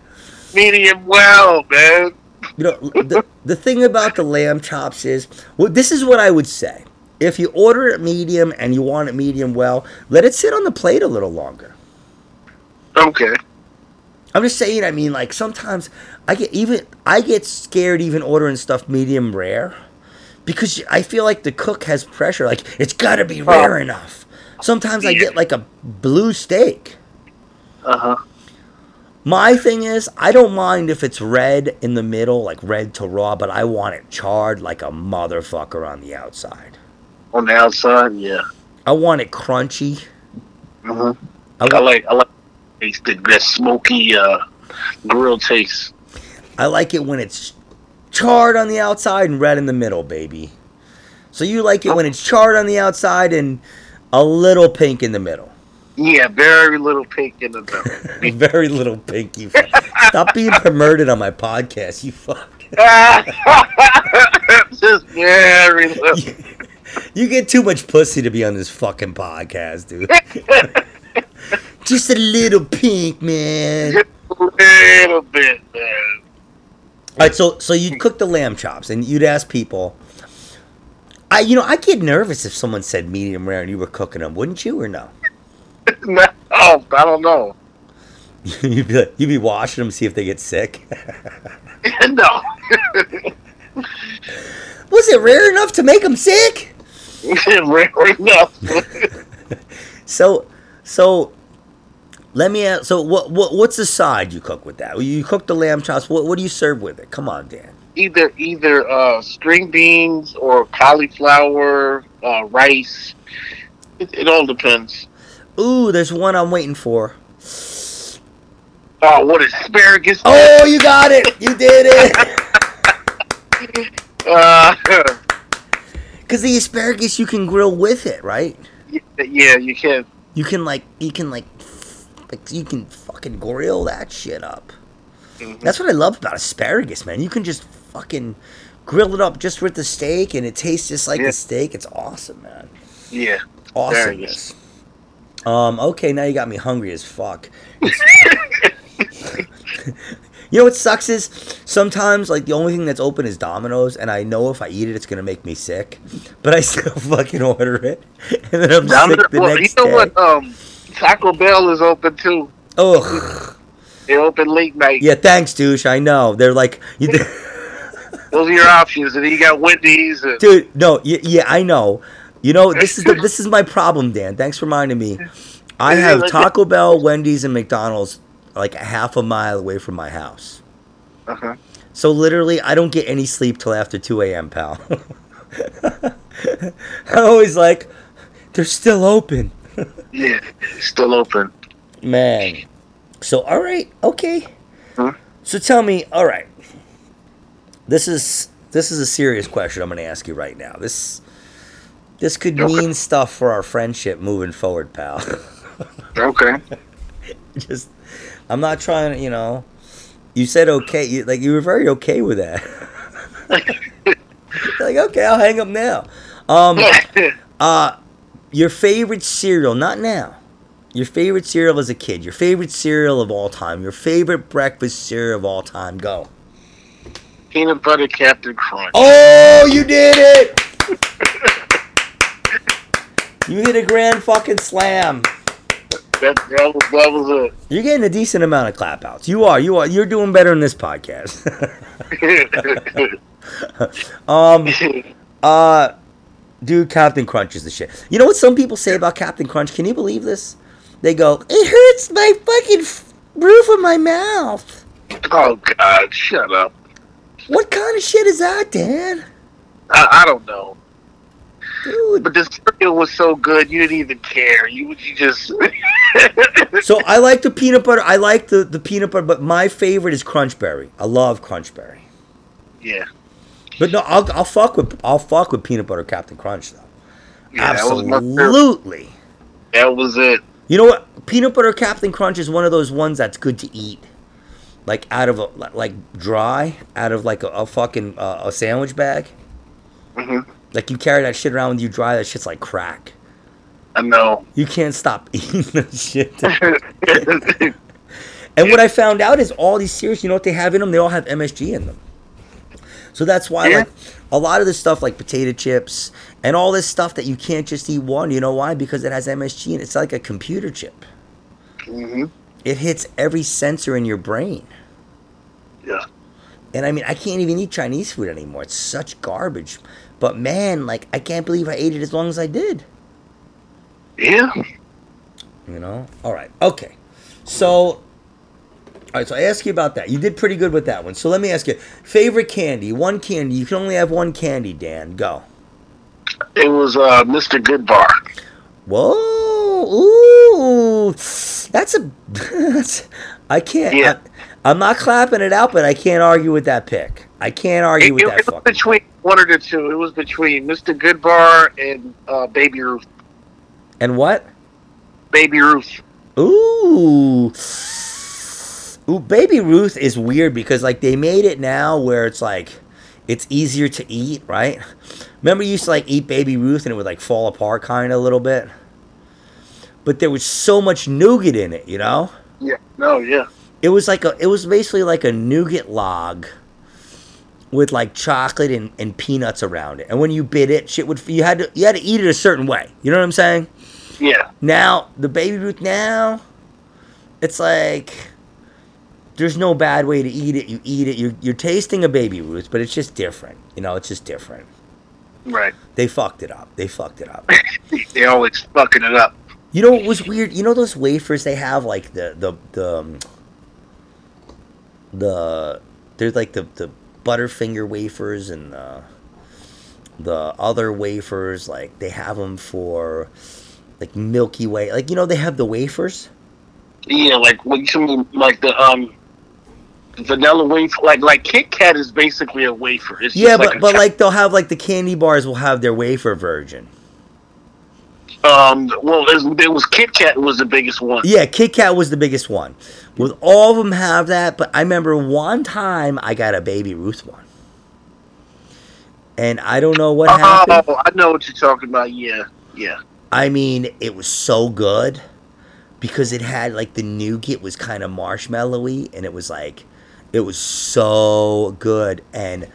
Medium well, man. You know, the, the thing about the lamb chops is, well, this is what I would say. If you order it medium and you want it medium well, let it sit on the plate a little longer. Okay. I'm just saying. I mean, like sometimes I get even I get scared even ordering stuff medium rare because I feel like the cook has pressure. Like it's got to be rare enough. Sometimes I get like a blue steak. Uh huh. My thing is, I don't mind if it's red in the middle, like red to raw, but I want it charred like a motherfucker on the outside. On the outside, yeah. I want it crunchy. Huh. I, I like I like taste the that smoky uh grill taste. I like it when it's charred on the outside and red in the middle, baby. So you like it when it's charred on the outside and a little pink in the middle. Yeah, very little pink in the middle. Very little pinky. Stop being perverted on my podcast, you fuck. Just very little. You get too much pussy to be on this fucking podcast, dude. Just a little pink, man. A little bit, man. All right, so so you'd cook the lamb chops and you'd ask people. I you know I get nervous if someone said medium rare and you were cooking them, wouldn't you or no? No, oh, I don't know. you'd be like, you'd be washing them see if they get sick. no. Was it rare enough to make them sick? Rare enough. So so let me ask. So what what what's the side you cook with that? You cook the lamb chops. What what do you serve with it? Come on, Dan. either either uh, string beans or cauliflower, uh, rice. It, it all depends. Ooh, there's one I'm waiting for. Oh, what is asparagus? Oh, you got it. You did it. Uh, Cause the asparagus you can grill with it, right? yeah, you can. You can like you can like like you can fucking grill that shit up. Mhm. That's what I love about asparagus, man. You can just fucking grill it up just with the steak, and it tastes just like Yeah. the steak. It's awesome, man. Yeah. Awesomeness. Um. Okay, now you got me hungry as fuck. You know what sucks is sometimes like the only thing that's open is Domino's, and I know if I eat it, it's gonna make me sick, but I still fucking order it, and then I'm I'm- sick the well, you next know day. what? Um, Taco Bell is open too. Ugh. They open late night. Yeah, thanks, douche. I know they're like, you, Those are your options, and then you got Wendy's. And, dude. No, y- yeah, I know. You know this is the this is my problem, Dan. Thanks for reminding me. I have Taco Bell, Wendy's, and McDonald's like a half a mile away from my house. uh-huh. So literally, I don't get any sleep till after 2 a.m., pal. I'm always like, they're still open. Yeah, still open. Man. So, all right, okay. Huh? So tell me, all right. This is this is a serious question I'm going to ask you right now. This this could Okay. mean stuff for our friendship moving forward, pal. Okay. Just I'm not trying to, you know. You said okay, you, like you were very okay with that. like okay, I'll hang up now. Um uh your favorite cereal, not now. Your favorite cereal as a kid. Your favorite cereal of all time. Your favorite breakfast cereal of all time. Go. Peanut butter Captain Crunch. Oh, you did it! You hit a grand fucking slam. That, that, was, that was it. You're getting a decent amount of clap outs. You are. You are. You're doing better in this podcast. um. Uh. Dude, Captain Crunch is the shit. You know what some people say about Captain Crunch? Can you believe this? They go, "It hurts my fucking f- roof of my mouth." oh God! Shut up. What kind of shit is that, Dan? I, I don't know. Dude. But the cereal was so good, you didn't even care. You you just. So I like the peanut butter. I like the, the peanut butter, but my favorite is Crunchberry. I love Crunchberry. yeah. But no, I'll, I'll fuck with I'll fuck with peanut butter Captain Crunch though. yeah that was. Absolutely. That was it. You know what? Peanut butter Captain Crunch is one of those ones that's good to eat, like out of a like dry, out of like a, a fucking uh, a sandwich bag. hmm Like you carry that shit around with you dry. That shit's like crack. I know. You can't stop eating that shit. And what I found out is all these cereals, you know what they have in them? They all have MSG in them. So that's why, Yeah. like, a lot of the stuff, like potato chips and all this stuff that you can't just eat one. You know why? Because it has MSG and it's like a computer chip. hmm It hits every sensor in your brain. Yeah. And I mean, I can't even eat Chinese food anymore. It's such garbage. But man, like, I can't believe I ate it as long as I did. Yeah. You know? All right. Okay. So, all right. So I asked you about that. You did pretty good with that one. So let me ask you favorite candy, one candy. You can only have one candy, Dan. Go. It was uh, Mr. Goodbar. Whoa. Ooh. That's a. That's, I can't. Yeah. I, am not clapping it out, but I can't argue with that pick. I can't argue It, with it- that it was between one of the two. It was between Mr. Goodbar and uh, Baby Ruth. And what? Baby Ruth. Ooh. Ooh, Baby Ruth is weird because like they made it now where it's like it's easier to eat, right? Remember you used to like eat Baby Ruth and it would like fall apart kind of a little bit? But there was so much nougat in it, you know? Yeah. No, yeah. It was like a it was basically like a nougat log with like chocolate and, and peanuts around it. And when you bit it, shit would you had to you had to eat it a certain way. You know what I'm saying? Yeah. Now, the baby Ruth now, it's like there's no bad way to eat it. You eat it. You're, you're tasting a baby Ruth, but it's just different. You know, it's just different. Right. They fucked it up. They fucked it up. They always fucking it up. You know what was weird? You know those wafers they have like the the the um, the there's like the the Butterfinger wafers and the the other wafers like they have them for like Milky Way. Like you know they have the wafers. Yeah, like what you mean, like the um vanilla wafer, like like Kit Kat is basically a wafer. It's Yeah, just but like but like they'll have like the candy bars will have their wafer version. Um, well, there was Kit Kat was the biggest one. Yeah, Kit Kat was the biggest one. With all of them have that, but I remember one time I got a Baby Ruth one, and I don't know what happened. Oh, I know what you're talking about. Yeah, yeah. I mean, it was so good because it had like the nougat was kind of marshmallowy, and it was like it was so good and.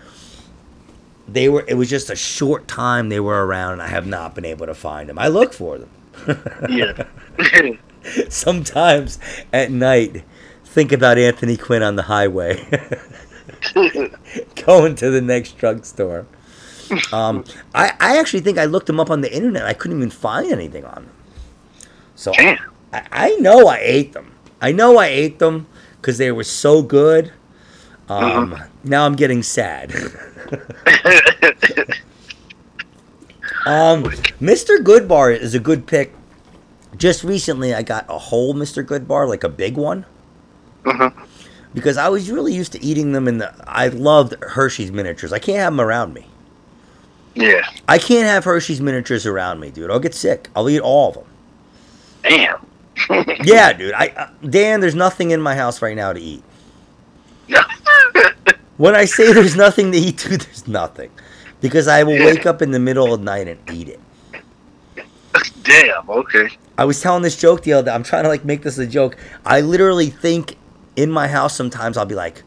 They were. It was just a short time they were around, and I have not been able to find them. I look for them. Yeah. sometimes at night think about Anthony Quinn on the highway going to the next drugstore. Um, I, I actually think I looked them up on the internet. I couldn't even find anything on them. So. I, I know I ate them. I know I ate them because they were so good. Um, Now I'm getting sad. Um, Mr. Goodbar is a good pick. Just recently, I got a whole Mr. Goodbar, like a big one, Mhm. because I was really used to eating them in the. I loved Hershey's miniatures. I can't have them around me. Yeah. I can't have Hershey's miniatures around me, dude. I'll get sick. I'll eat all of them. Damn. Yeah, dude. I uh, Dan, there's nothing in my house right now to eat. When I say there's nothing to eat, dude, there's nothing, because I will wake up in the middle of the night and eat it. Damn. Okay. I was telling this joke the other day. I'm trying to like make this a joke. I literally think in my house sometimes I'll be like,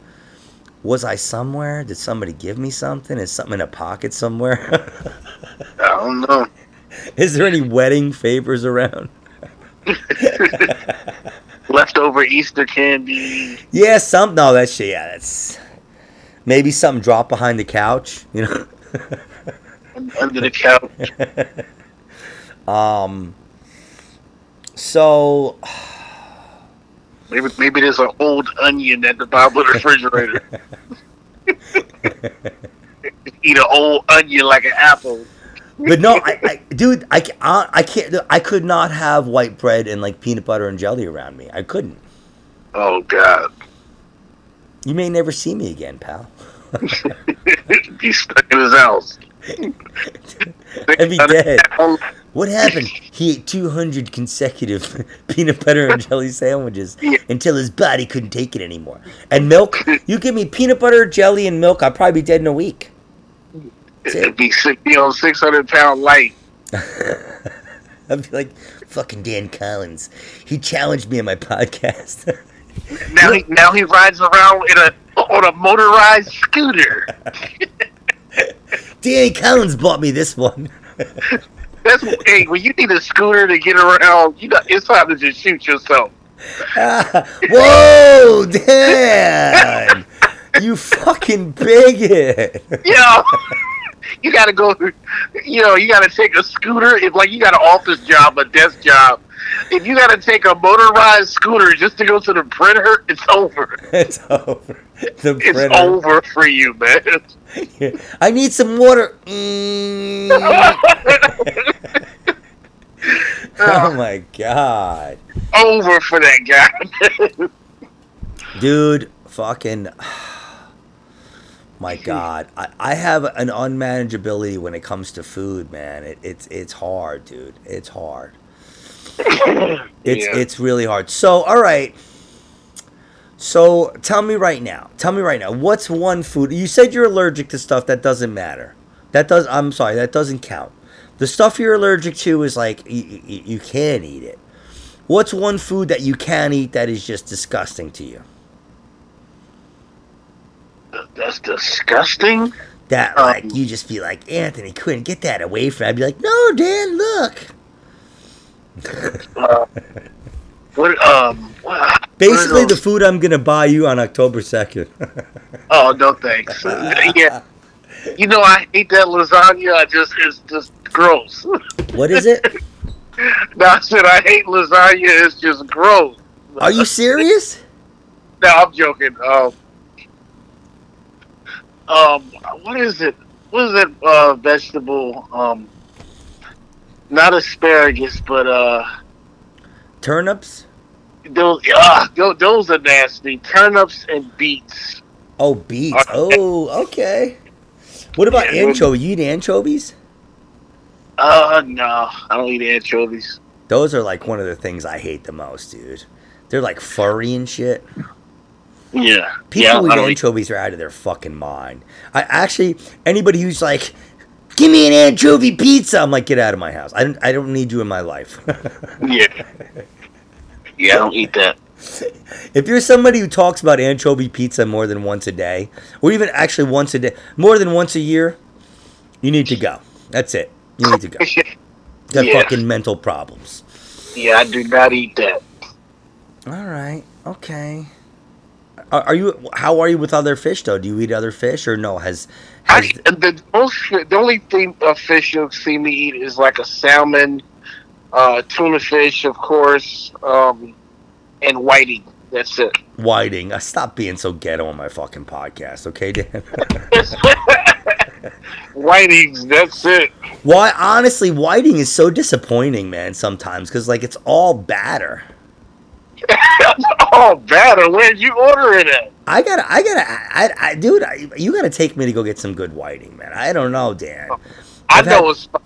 was I somewhere? Did somebody give me something? Is something in a pocket somewhere? I don't know. Is there any wedding favors around? Leftover Easter candy. Yeah, some. No, that's shit. Yeah, that's maybe something dropped behind the couch. You know. under the couch. um. So. Maybe maybe there's an old onion at the bottom of the refrigerator. Eat an old onion like an apple. But no, I, I dude, I, I, I can't. I could not have white bread and like peanut butter and jelly around me. I couldn't. Oh God. You may never see me again, pal. He's stuck in his house. I'd be dead. What happened? He ate 200 consecutive peanut butter and jelly sandwiches until his body couldn't take it anymore. And milk? You give me peanut butter, jelly, and milk, I'll probably be dead in a week. It'd be you know, six hundred pound light. I'd be like, fucking Dan Collins. He challenged me in my podcast. now he now he rides around in a on a motorized scooter. Dan Collins bought me this one. That's hey, when you need a scooter to get around, you know it's time to just shoot yourself. Ah, whoa, Dan! you fucking bigot! Yeah. you gotta go. You know, you gotta take a scooter. If like you got an office job, a desk job, if you gotta take a motorized scooter just to go to the printer, it's over. It's over. The It's over for you, man. I need some water. Mm. oh my god, over for that guy. dude! Fucking. My God, I, I have an unmanageability when it comes to food, man. It, it's it's hard, dude. It's hard. It's Yeah. it's really hard. So, all right. So, tell me right now. Tell me right now. What's one food? You said you're allergic to stuff that doesn't matter. That does. I'm sorry. That doesn't count. The stuff you're allergic to is like you, you, you can't eat it. What's one food that you can eat that is just disgusting to you? That's disgusting. That Um, like you just be like Anthony couldn't get that away from. I'd be like, no, Dan, look. Uh, what? Um. What, Basically, what the food I'm gonna buy you on October second. Oh no, thanks. yeah. You know I hate that lasagna. I just it's just gross. what is it? no, I said I hate lasagna. It's just gross. Are you serious? No, I'm joking. Um, um, what is it? What is that uh, vegetable? Um, not asparagus, but uh, Turnips? those uh, those, are nasty. Turnips and beets. Oh, beets. Oh, okay. What about Yeah. anchovy? You eat anchovies? Uh, no, I don't eat anchovies. Those are like one of the things I hate the most, dude. They're like furry and shit. Yeah, People yeah, eat anchovies are out of their fucking mind. I actually anybody who's like, give me an anchovy pizza, I'm like, get out of my house. I don't I don't need you in my life. Yeah, yeah, I don't eat that. if you're somebody who talks about anchovy pizza more than once a day, or even actually once a day, more than once a year, you need to go. That's it. You need to go. Got Yeah. fucking mental problems. yeah, I do not eat that. All right. Okay. Are, are you? How are you with other fish though? Do you eat other fish or no? Has has I, the most, the only thing of fish you'll see me eat is like a salmon, uh, tuna fish, of course, um, and whiting. That's it. whiting? Uh, stop being so ghetto on my fucking podcast, okay, Dan? Whitings. That's it. Why? Honestly, whiting is so disappointing, man. Sometimes because like it's all batter. Oh, batter. Where'd you order it at? I gotta, I gotta, I, I dude, I, you gotta take me to go get some good whiting, man. I don't know, Dan. Oh, I I've know had-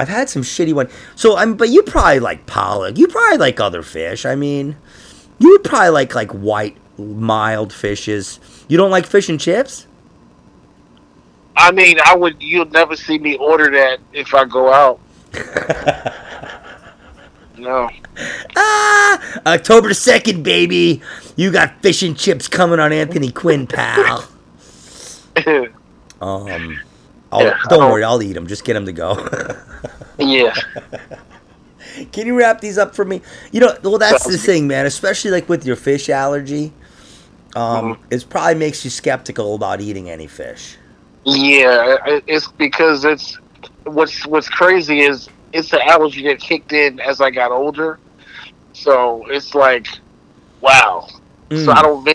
I've had some shitty one. So I'm, but you probably like pollock. You probably like other fish. I mean, you would probably like like white mild fishes. You don't like fish and chips? I mean, I would. You'll never see me order that if I go out. No. Ah, October second, baby. You got fish and chips coming on Anthony Quinn, pal. Um, I'll, Yeah, don't I'll- worry, I'll eat them. Just get them to go. yeah. Can you wrap these up for me? You know, well, that's the thing, man. Especially like with your fish allergy, um, Mhm. it probably makes you skeptical about eating any fish. Yeah, it's because it's what's what's crazy is it's the allergy that kicked in as I got older. So it's like, wow. So Mm. I don't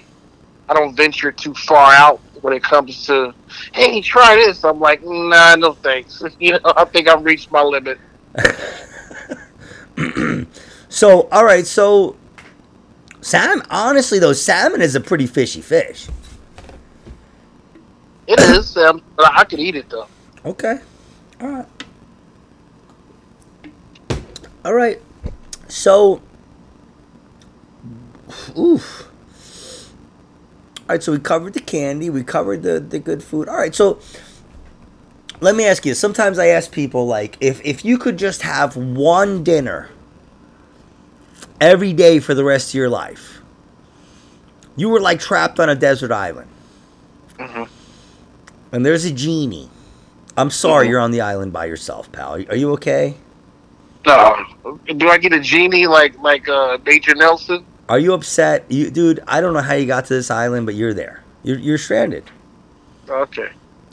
I don't venture too far out when it comes to, hey, try this. I'm like, nah, no thanks. You know, I think I've reached my limit. So, all right, so salmon. Honestly, though, salmon is a pretty fishy fish. It is. Um, I could eat it though. Okay. All right. All right. So, oof. All right. So we covered the candy. We covered the the good food. All right. So let me ask you. Sometimes I ask people like, if if you could just have one dinner every day for the rest of your life, you were like trapped on a desert island, Mhm. and there's a genie. I'm sorry Mhm. you're on the island by yourself, pal. Are you okay? No, do I get a genie like like uh, Major Nelson? Are you upset? You, dude, I don't know how you got to this island, but you're there. You're, you're stranded. Okay.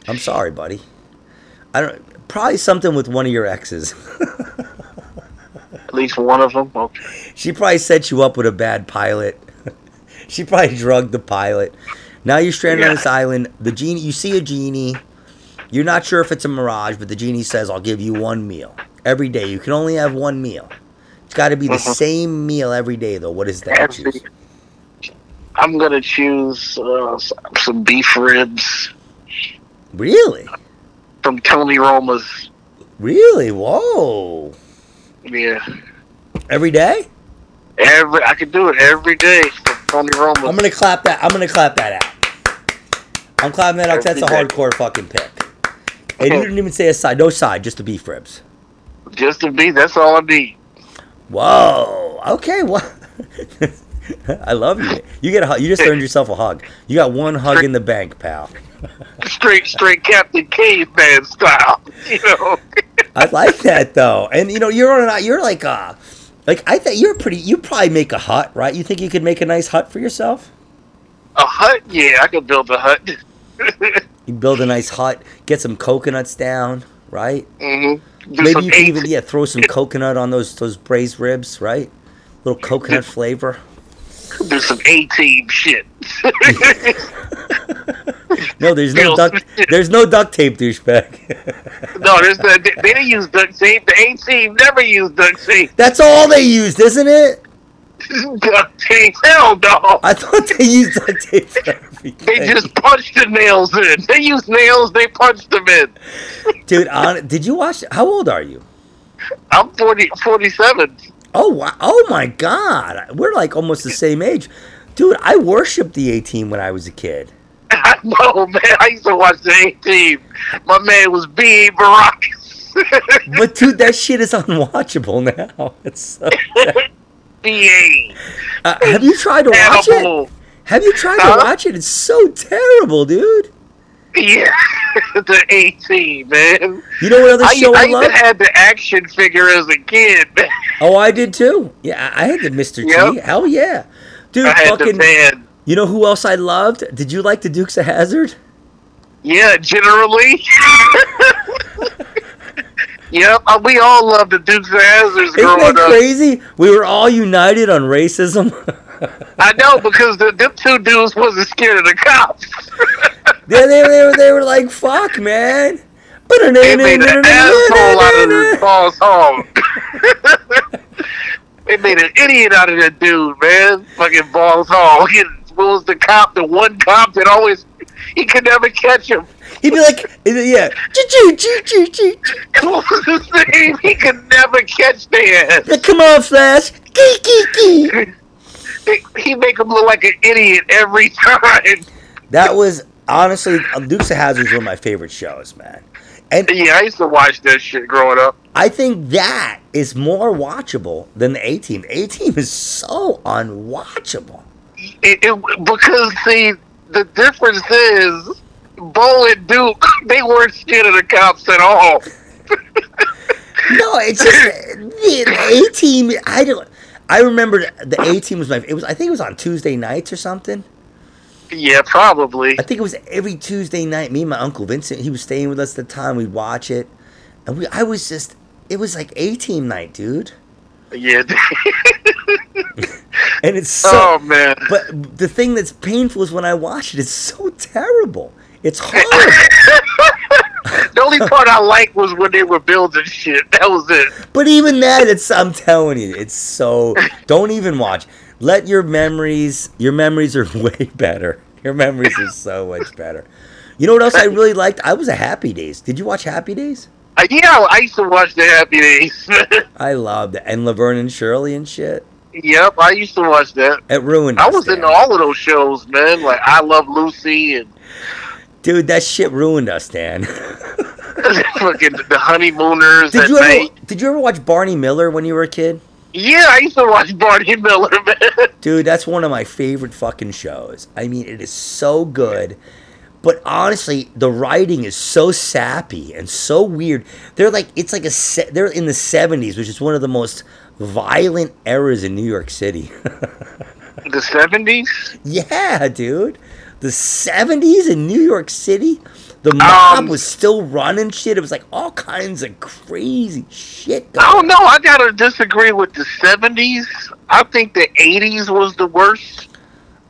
I'm sorry, buddy. I don't. Probably something with one of your exes. At least one of them. Okay. she probably set you up with a bad pilot. she probably drugged the pilot. Now you're stranded on this island. The genie, you see a genie. You're not sure if it's a mirage, but the genie says, "I'll give you one meal every day. You can only have one meal. It's got to be the Mhm. same meal every day, though. What is that? Every-? I'm gonna choose uh, some beef ribs Really? from Tony Roma's. Really? Whoa! Yeah, Every day? every I could do it every day from Tony Roma's. I'm gonna clap that. I'm gonna clap that out. I'm clapping that out. That's a hardcore fucking pick. And you didn't even say a side. No side, just the beef ribs. Just to be. That's all I need. Whoa. Okay. Well, I love you. You get a. You just earned yourself a hug. You got one hug in the bank, pal. Straight, straight Captain Caveman style. You know. I like that though. And you know, you're on. a- You're like uh like I think you're pretty. You probably make a hut, right? You think you could make a nice hut for yourself? A hut? Yeah, I could build a hut. You build a nice hut, get some coconuts down, right? hmm Do Maybe you can even yeah throw some coconut on those those braised ribs, right? Little coconut flavor. do some A team shit. No, there's no duct. There's no duct tape, douchebag. no, there's the, they, they didn't use duct tape. The A team never used duct tape. That's all they used, isn't it? Duct tape? Hell no. I thought they used duct tape for everything. They just punched the nails in. They used nails. They punched them in. dude. On, did you watch? How old are you? I'm 40, 47. Oh wow! Oh my God! We're like almost the same age, dude. I worshipped the A Team when I was a kid. I know, man. I used to watch the A team. My man was B. Baracus. But dude, that shit is unwatchable now. It's so, B.A. uh, have you tried to watch it? Have you tried to watch it? It's so terrible, dude. Yeah, the team, man. You know what other I, show I, I love? even had the action figure as a kid. Oh, I did too. Yeah, I I had the Mr. T. Hell yeah, dude. I had the fucking. You know who else I loved? Did you like the Dukes of Hazzard? Yeah, generally. yep, uh, we all love the Dukes of Hazzards Isn't growing that up. crazy? We were all united on racism. I know because the, them two dudes wasn't scared of the cops. they, they, they, were, they were like, fuck, man. they made an asshole out of the Boss Hogg. they made an idiot out of that dude, man. Fucking balls hall. He was the cop? The one cop that always he could never catch him. He'd be like, yeah, choo choo choo choo choo. What was his name? He could never catch their Yeah, Come on, Flash. Gee, gee, gee. ass. He make him look like an idiot every time. That was honestly, um, Dukes of Hazzard was one of my favorite shows, man. And Yeah, I used to watch that shit growing up. I think that is more watchable than the A Team. A Team is so unwatchable. It, it, because see, the difference is Bo and Duke they weren't scared of the cops at all. No, it's just the A Team. I don't. I remember the A Team was my. It was. I think it was on Tuesday nights or something. Yeah, probably. I think it was every Tuesday night. Me and my uncle Vincent, he was staying with us at the time. We'd watch it, and we. I was just. It was like A Team night, dude. Yeah. And it's oh, so. oh man. But the thing that's painful is when I watch it. It's so terrible. It's horrible. the only part I liked was when they were building shit. That was it. But even that, it's I'm telling you, it's so. Don't even watch. Let your memories. Your memories are way better. Your memories are so much better. You know what else I really liked? I was a Happy Days. Did you watch Happy Days? Uh, yeah, I used to watch the Happy Days. I loved it. And Laverne and Shirley and shit. yep, I used to watch that. It ruined. I was in all of those shows, man. Like I Love Lucy and Dude, that shit ruined us, Dan. fucking the Honeymooners did you ever? night. Did you ever watch Barney Miller when you were a kid? Yeah, I used to watch Barney Miller, man. Dude, that's one of my favorite fucking shows. I mean, it is so good. But honestly, the writing is so sappy and so weird. They're like it's like a se- they're in the 70s, which is one of the most violent eras in New York City. The seventies. yeah, dude. The 70s in New York City, the mob Um, was still running shit. It was like all kinds of crazy shit I going don't know. I gotta disagree with the seventies. I think the eighties was the worst.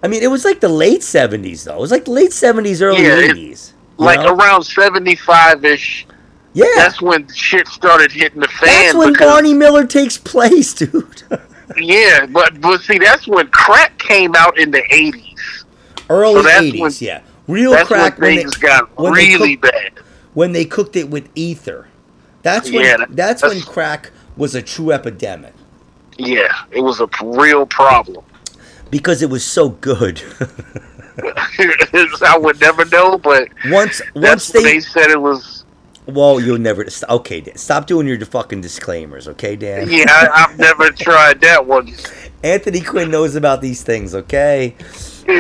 I mean, it was like the late 70s though. It was like late 70s, early Yeah, 80s. you Like know? around seventy five ish. yeah. That's when shit started hitting the fan. That's when because- Barney Miller takes place, dude. Yeah, but but see, that's when crack came out in the eighties. Early So 80s, when- yeah. Real That's crack when when they, got when really cooked- bad. when they cooked it with ether. That's when Yeah, that- that's, when crack was a true epidemic Yeah, it was a real problem. because it was so good. I would never know, but once once they, they said it was. well, you'll never okay. Dan, Stop doing your fucking disclaimers, okay, Dan? Yeah, I, I've never tried that one. Anthony Quinn knows about these things, okay?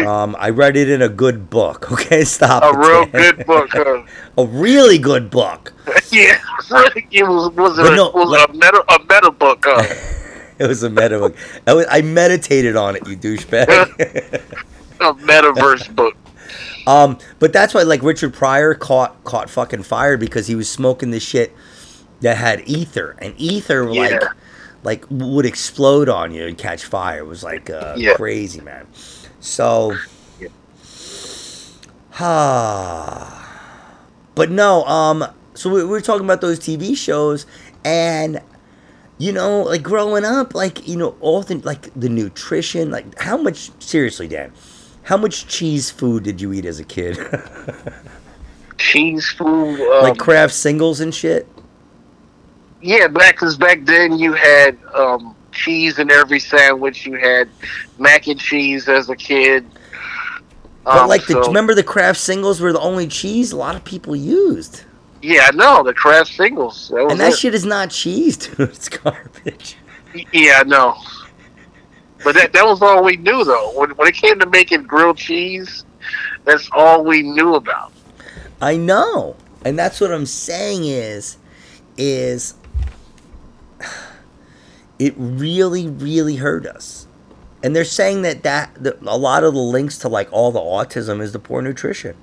Um, I read it in a good book. Okay, stop. A real good book. Huh? a really good book. yeah, it was was it, a, no, was like- it a meta a meta book. Huh? It was a meta book. I, was, I meditated on it, you douchebag. a metaverse book. Um, but that's why like Richard Pryor caught caught fucking fire because he was smoking this shit that had ether, and ether like like would explode on you and catch fire. It was like uh, Yeah. crazy, man. So, ah, but no. Um, so we, we were talking about those TV shows, and you know, like growing up, like you know, all the like the nutrition, like how much seriously, Dan, how much cheese food did you eat as a kid? Cheese food. Um, like Kraft singles and shit. Yeah, back because back then you had um, cheese in every sandwich. You had mac and cheese as a kid. But Um, like, the, so- remember the Kraft singles were the only cheese a lot of people used, yeah, I know the Kraft singles. That and that it. shit is not cheese, dude. It's garbage. Yeah, no. But that that was all we knew though. When when it came to making grilled cheese, that's all we knew about. I know, and that's what I'm saying is, is it really, really hurt us. And they're saying that that the, a lot of the links to like all the autism is the poor nutrition.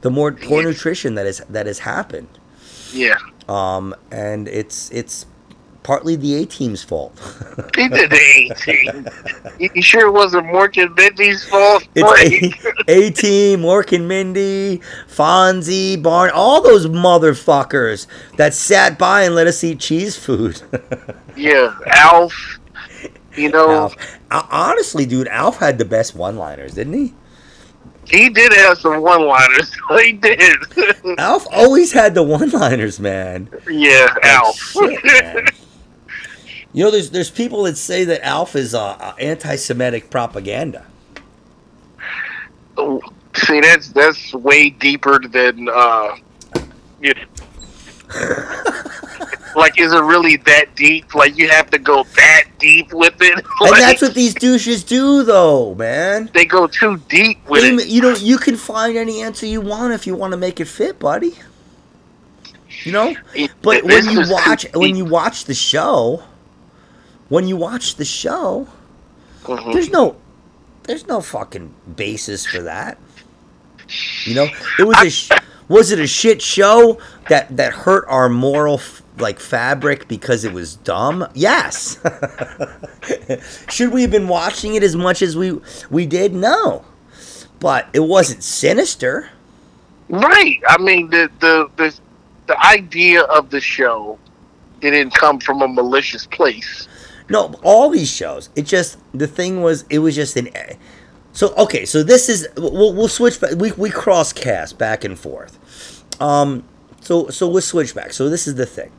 The more poor Yeah. nutrition that is that has happened. Yeah, Um, and it's it's partly the A team's fault. he did the eighteen. you, you sure it wasn't Mork and Mindy's fault? It's A Team, Mork and Mindy, Fonzie, Barn, all those motherfuckers that sat by and let us eat cheese food. yeah, Alf. You know, Alf. Honestly, dude, Alf had the best one-liners, didn't he? he did have some one-liners. he did. Alf always had the one-liners, man. yeah, Like, Alf. shit, man. You know, there's there's people that say that Alf is uh, anti-Semitic propaganda. See, that's that's way deeper than uh, You like, is it really that deep? Like, you have to go that deep with it. And that's what these douches do, though, man. they go too deep with They- it. You know, you can find any answer you want if you want to make it fit, buddy. You know, but This when you watch when you watch the show, when you watch the show, Mhm. there's no there's no fucking basis for that. You know, it was a sh- was it a shit show that that hurt our moral f- like fabric because it was dumb? Yes. Should we have been watching it as much as we we did? No. But it wasn't sinister. Right. I mean, the the the the idea of the show didn't come from a malicious place. No, all these shows. It just the thing was it was just an. So okay, so this is we'll, we'll switch back. We we cross cast back and forth. Um, so so we'll switch back. So this is the thing.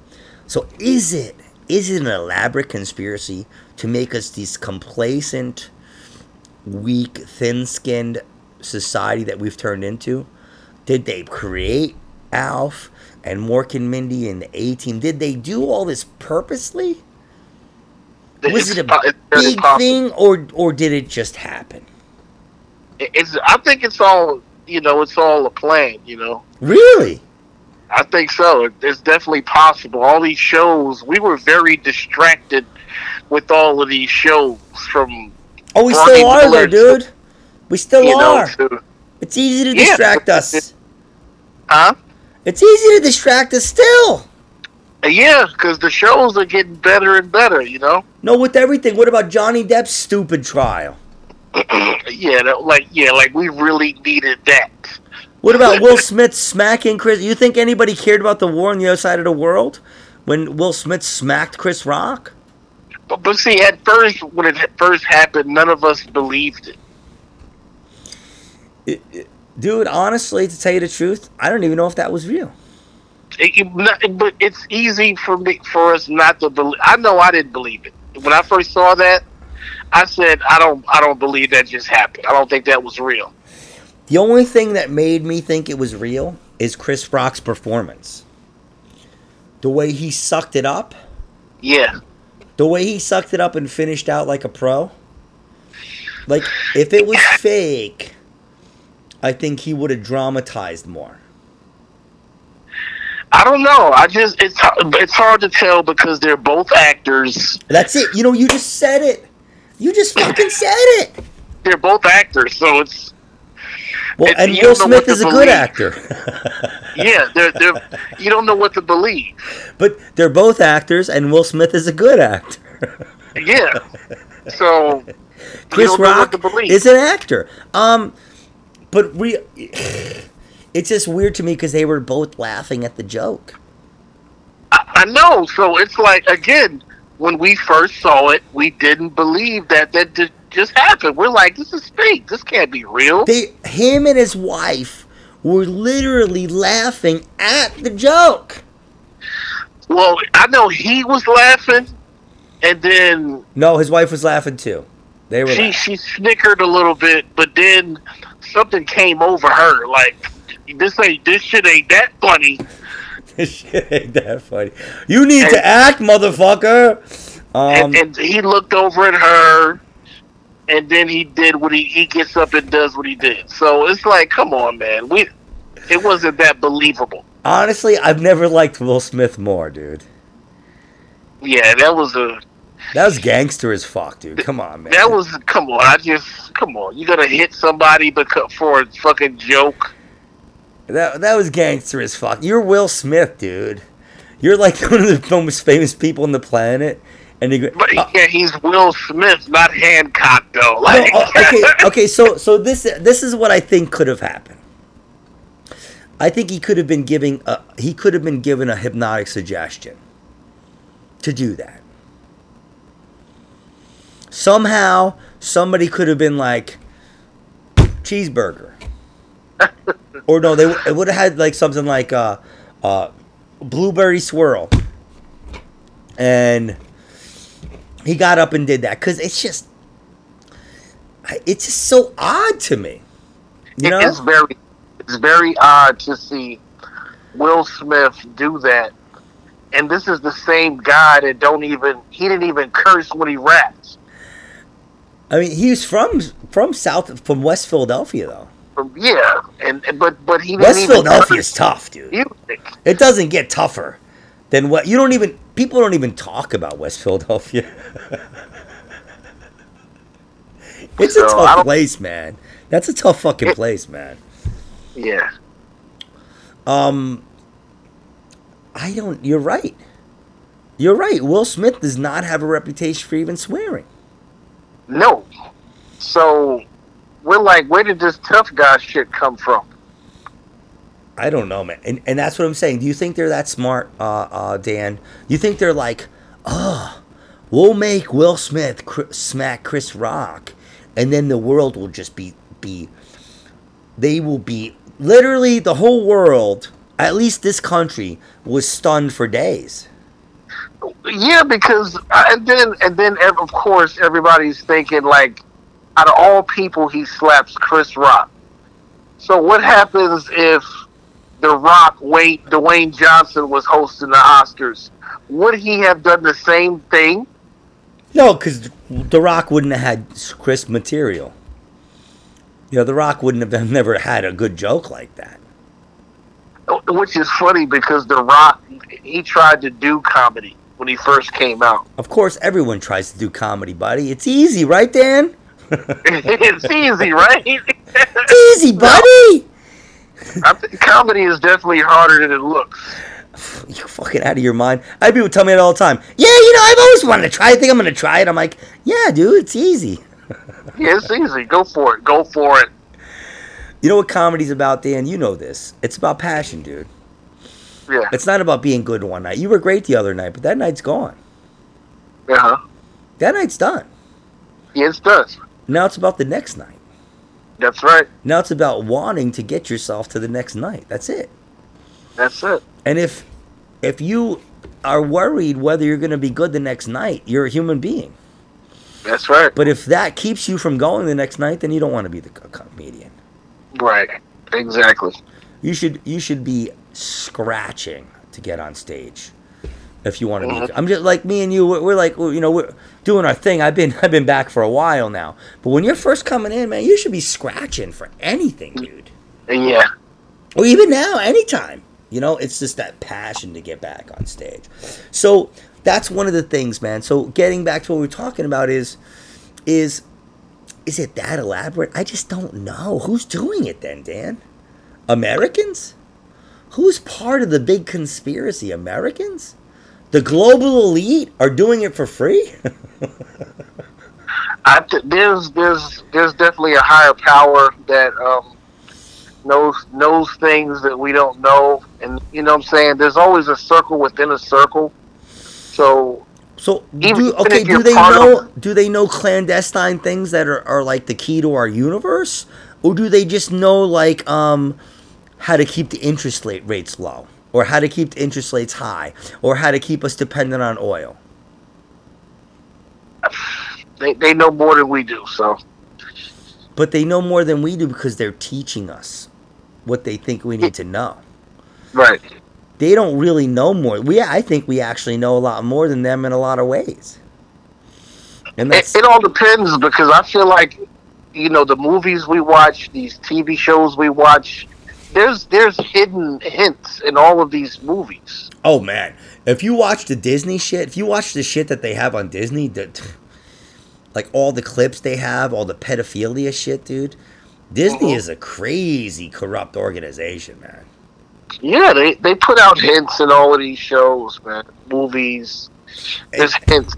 So is it is it an elaborate conspiracy to make us these complacent, weak, thin-skinned society that we've turned into? Did they create Alf and Mork and Mindy and the A Team? Did they do all this purposely? Was it a big thing, or or did it just happen? It's. I think it's all. You know, it's all a plan. You know. Really? I think so. It's definitely possible. All these shows, we were very distracted with all of these shows from Oh, we still are though, dude. We still you know are. to It's easy to Yeah. distract us. huh? It's easy to distract us still. Yeah, because the shows are getting better and better. You know. No, with everything. What about Johnny Depp's stupid trial? yeah, that, like yeah, like we really needed that. What about Will Smith smacking Chris? You think anybody cared about the war on the other side of the world when Will Smith smacked Chris Rock? But, but see, at first, when it first happened, none of us believed it. It- it- dude, honestly, to tell you the truth, I don't even know if that was real. It, it- but it's easy for me for us not to believe. I know I didn't believe it when I first saw that. I said I don't. I don't believe that just happened. I don't think that was real. The only thing that made me think it was real is Chris Rock's performance. The way he sucked it up, Yeah, the way he sucked it up and finished out like a pro. Like, if it was fake, I think he would have dramatized more. I don't know. I just it's it's hard to tell because they're both actors. That's it. You know, you just said it. You just fucking said it. They're both actors, so it's Well, And and Will don't know what Smith is a good actor. yeah. They're they're you don't know what to believe. but they're both actors, and Will Smith is a good actor. Yeah. So Chris don't know what Rock believe. is an actor. Um, but we, it's just weird to me because they were both laughing at the joke. I, I know. So it's like again, when we first saw it, we didn't believe that that did just happened. We're like, this is fake. This can't be real. They, him and his wife, were literally laughing at the joke. Well, I know he was laughing, and then No, his wife was laughing too. They were. she laughing. she snickered a little bit, but then something came over her. Like this ain't this shit ain't that funny. This shit ain't that funny. You need And- to act, motherfucker. Um, and, and he looked over at her, and then he did what he he gets up and does what he did. So it's like, come on, man. We it wasn't that believable. honestly, I've never liked Will Smith more, dude. Yeah, that was a That was gangster as fuck, dude. Come on, man. that was come on. I just come on. You gonna hit somebody because for a fucking joke? That that was gangster as fuck. You're Will Smith, dude. You're like one of the most famous people on the planet, and you go. But Uh, yeah, he's Will Smith, not Hancock though. Like uh, okay, okay. So so this this is what I think could have happened. I think he could have been giving a he could have been given a hypnotic suggestion to do that. Somehow somebody could have been like cheeseburger. or no, they it would have had like something like uh uh blueberry swirl. And he got up and did that cuz it's just it's just so odd to me. You know? it's very it's very odd to see Will Smith do that, and this is the same guy that don't even he didn't even curse when he raps. I mean, he's from from South from West Philadelphia though. From, yeah, and and- but but he West even Philadelphia is tough, dude. music. It doesn't get tougher than what you don't even people don't even talk about West Philadelphia. it's a So, I tough place, man. That's a tough fucking It- place, man. Yeah, Um, I don't. You're right. You're right. Will Smith does not have a reputation for even swearing. no. So we're like, where did this tough guy shit come from? I don't know, man. And and that's what I'm saying. Do you think they're that smart, uh, uh, Dan? You think they're like, oh, we'll make Will Smith cr- smack Chris Rock, and then the world will just be be. They will be literally the whole world. At least this country was stunned for days. Yeah, because uh, and then and then of course everybody's thinking like, out of all people, he slaps Chris Rock. So what happens if The Rock, Wayne, Dwayne Johnson was hosting the Oscars? Would he have done the same thing? No, because The Rock wouldn't have had Chris material. You know, The Rock wouldn't have never had a good joke like that. Which is funny because The Rock, he tried to do comedy when he first came out. Of course, everyone tries to do comedy, buddy. It's easy, right, Dan? It's easy, right? It's easy, buddy. I think comedy is definitely harder than it looks. You fucking out of your mind. I have people tell me that all the time. Yeah, you know, I've always wanted to try. I think I'm gonna try it. I'm like, yeah, dude, it's easy. Yeah, it's easy. Go for it. Go for it. You know what comedy's about, Dan? You know this. It's about passion, dude. Yeah. It's not about being good one night. You were great the other night, but that night's gone. Uh huh. That night's done. Yeah, it's does. Now it's about the next night. That's right. Now it's about wanting to get yourself to the next night. That's it. That's it. And if if you are worried whether you're going to be good the next night, you're a human being. That's right. But if that keeps you from going the next night, then you don't want to be the comedian. Right. Exactly. You should you should be scratching to get on stage. If you want to be, Mhm. I'm just like me and you. We're, we're like you know we're doing our thing. I've been I've been back for a while now. But when you're first coming in, man, you should be scratching for anything, dude. Yeah. or even now, anytime. You know, it's just that passion to get back on stage. So that's one of the things, man. So getting back to what we're talking about is, is, is it that elaborate? I just don't know who's doing it. Then, Dan, Americans? Who's part of the big conspiracy? Americans? The global elite are doing it for free? I th- there's there's there's definitely a higher power that um knows knows things that we don't know, and you know what I'm saying. There's always a circle within a circle. So So Even do, okay, do they know of- do they know clandestine things that are, are like the key to our universe? Or do they just know like um how to keep the interest rate rates low? Or how to keep the interest rates high? Or how to keep us dependent on oil? they they know more than we do. So But they know more than we do because they're teaching us what they think we need to know. right. They don't really know more. We I think we actually know a lot more than them in a lot of ways. And It, it all depends because I feel like you know the movies we watch, these TV shows we watch. There's there's hidden hints in all of these movies. Oh man, if you watch the Disney shit, if you watch the shit that they have on Disney, the, like all the clips they have, all the pedophilia shit, dude. Disney Mhm. is a crazy corrupt organization, man. Yeah, they they put out hints in all of these shows, man, movies. There's hints.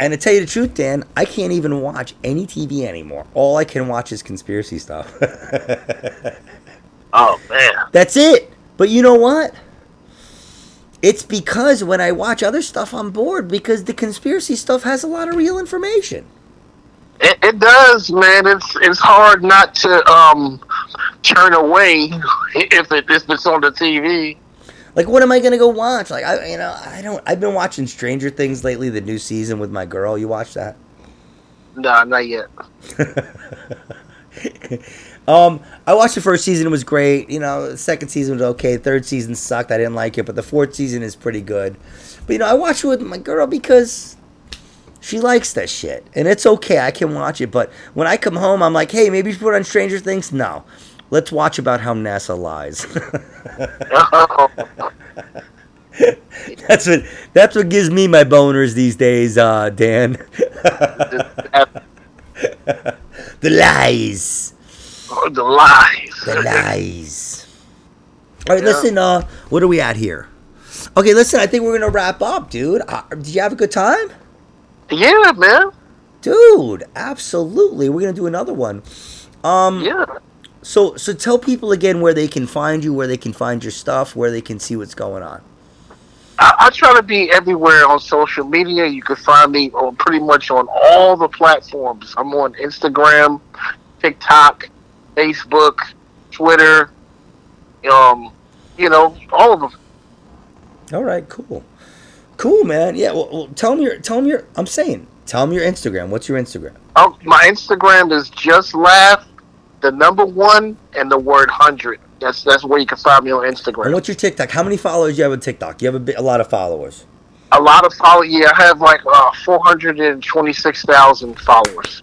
And to tell you the truth, Dan, I can't even watch any TV anymore. All I can watch is conspiracy stuff. Oh man, That's it. But you know what? It's because when I watch other stuff, I'm bored because the conspiracy stuff has a lot of real information. it, it does, man. It's it's hard not to um turn away if it if it's on the TV. Like, what am I gonna go watch? Like, I, you know, I don't. I've been watching Stranger Things lately, the new season with my girl. You watch that? Nah, not yet. um, I watched the first season; it was great. You know, the second season was okay. Third season sucked. I didn't like it, but the fourth season is pretty good. But you know, I watch it with my girl because she likes that shit, and it's okay. I can watch it. But when I come home, I'm like, hey, maybe you put on Stranger Things. No, let's watch about how NASA lies. that's what that's what gives me my boners these days, uh, Dan. the lies. Oh, the lies. The lies. All right, Yeah. listen. Uh, what are we at here? Okay, listen. I think we're gonna wrap up, dude. Uh, did you have a good time, Yeah, man. dude? Absolutely. We're gonna do another one. Um, Yeah. So, so tell people again where they can find you, where they can find your stuff, where they can see what's going on. I, I try to be everywhere on social media. You can find me on pretty much on all the platforms. I'm on Instagram, TikTok, Facebook, Twitter. Um, you know, all of them. All right, cool, cool, man. Yeah, well, well tell them your, tell them your. I'm saying, tell them your Instagram. What's your Instagram? Oh, my Instagram is just laugh, the number one, and the word hundred. That's that's where you can find me on Instagram. And what's your TikTok? How many followers do you have on TikTok? You have a, bit, a lot of followers. A lot of follow. Yeah, I have like uh, four hundred and twenty-six thousand followers.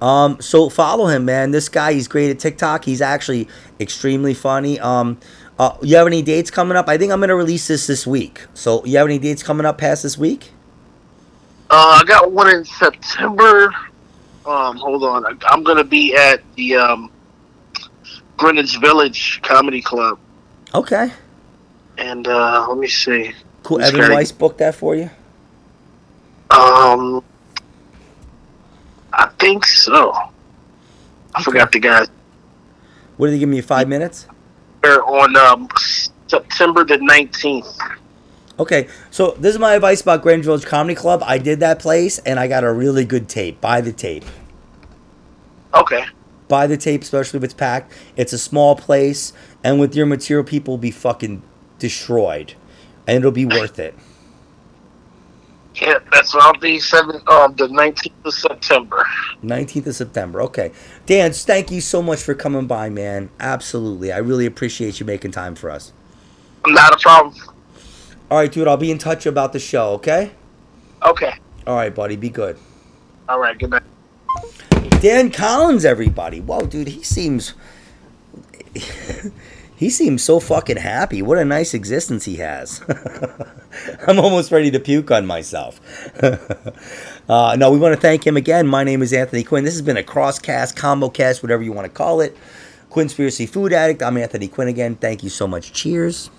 Um, so follow him, man. This guy, he's great at TikTok. He's actually extremely funny. Um, uh, you have any dates coming up? I think I'm gonna release this this week. So you have any dates coming up past this week? Uh, I got one in September. Um, hold on, I, I'm gonna be at the um, Greenwich Village Comedy Club, Okay, and uh, let me see. cool. Evan Weiss booked that for you. Um, I think so. I forgot the guys. What did they give me? Five minutes. They're on um, September the nineteenth. Okay, so this is my advice about Greenwich Village Comedy Club. I did that place, and I got a really good tape. Buy the tape. Okay. Buy the tape, especially if it's packed. It's a small place, and with your material, people will be fucking destroyed, and it'll be worth it. Yeah, that's what I'll be seven. Um, the nineteenth of September. 19th of September. Okay. Dan, thank you so much for coming by, man. Absolutely. I really appreciate you making time for us. Not a problem. All right, dude, I'll be in touch about the show, okay? Okay. All right, buddy, be good. All right. Good night. Dan Collins, everybody. Whoa, dude, he seems. He seems so fucking happy. What a nice existence he has. I'm almost ready to puke on myself. uh, no, we want to thank him again. My name is Anthony Quinn. This has been a crosscast, combo cast, whatever you want to call it. Quinspiracy Food Addict. I'm Anthony Quinn again. Thank you so much. Cheers.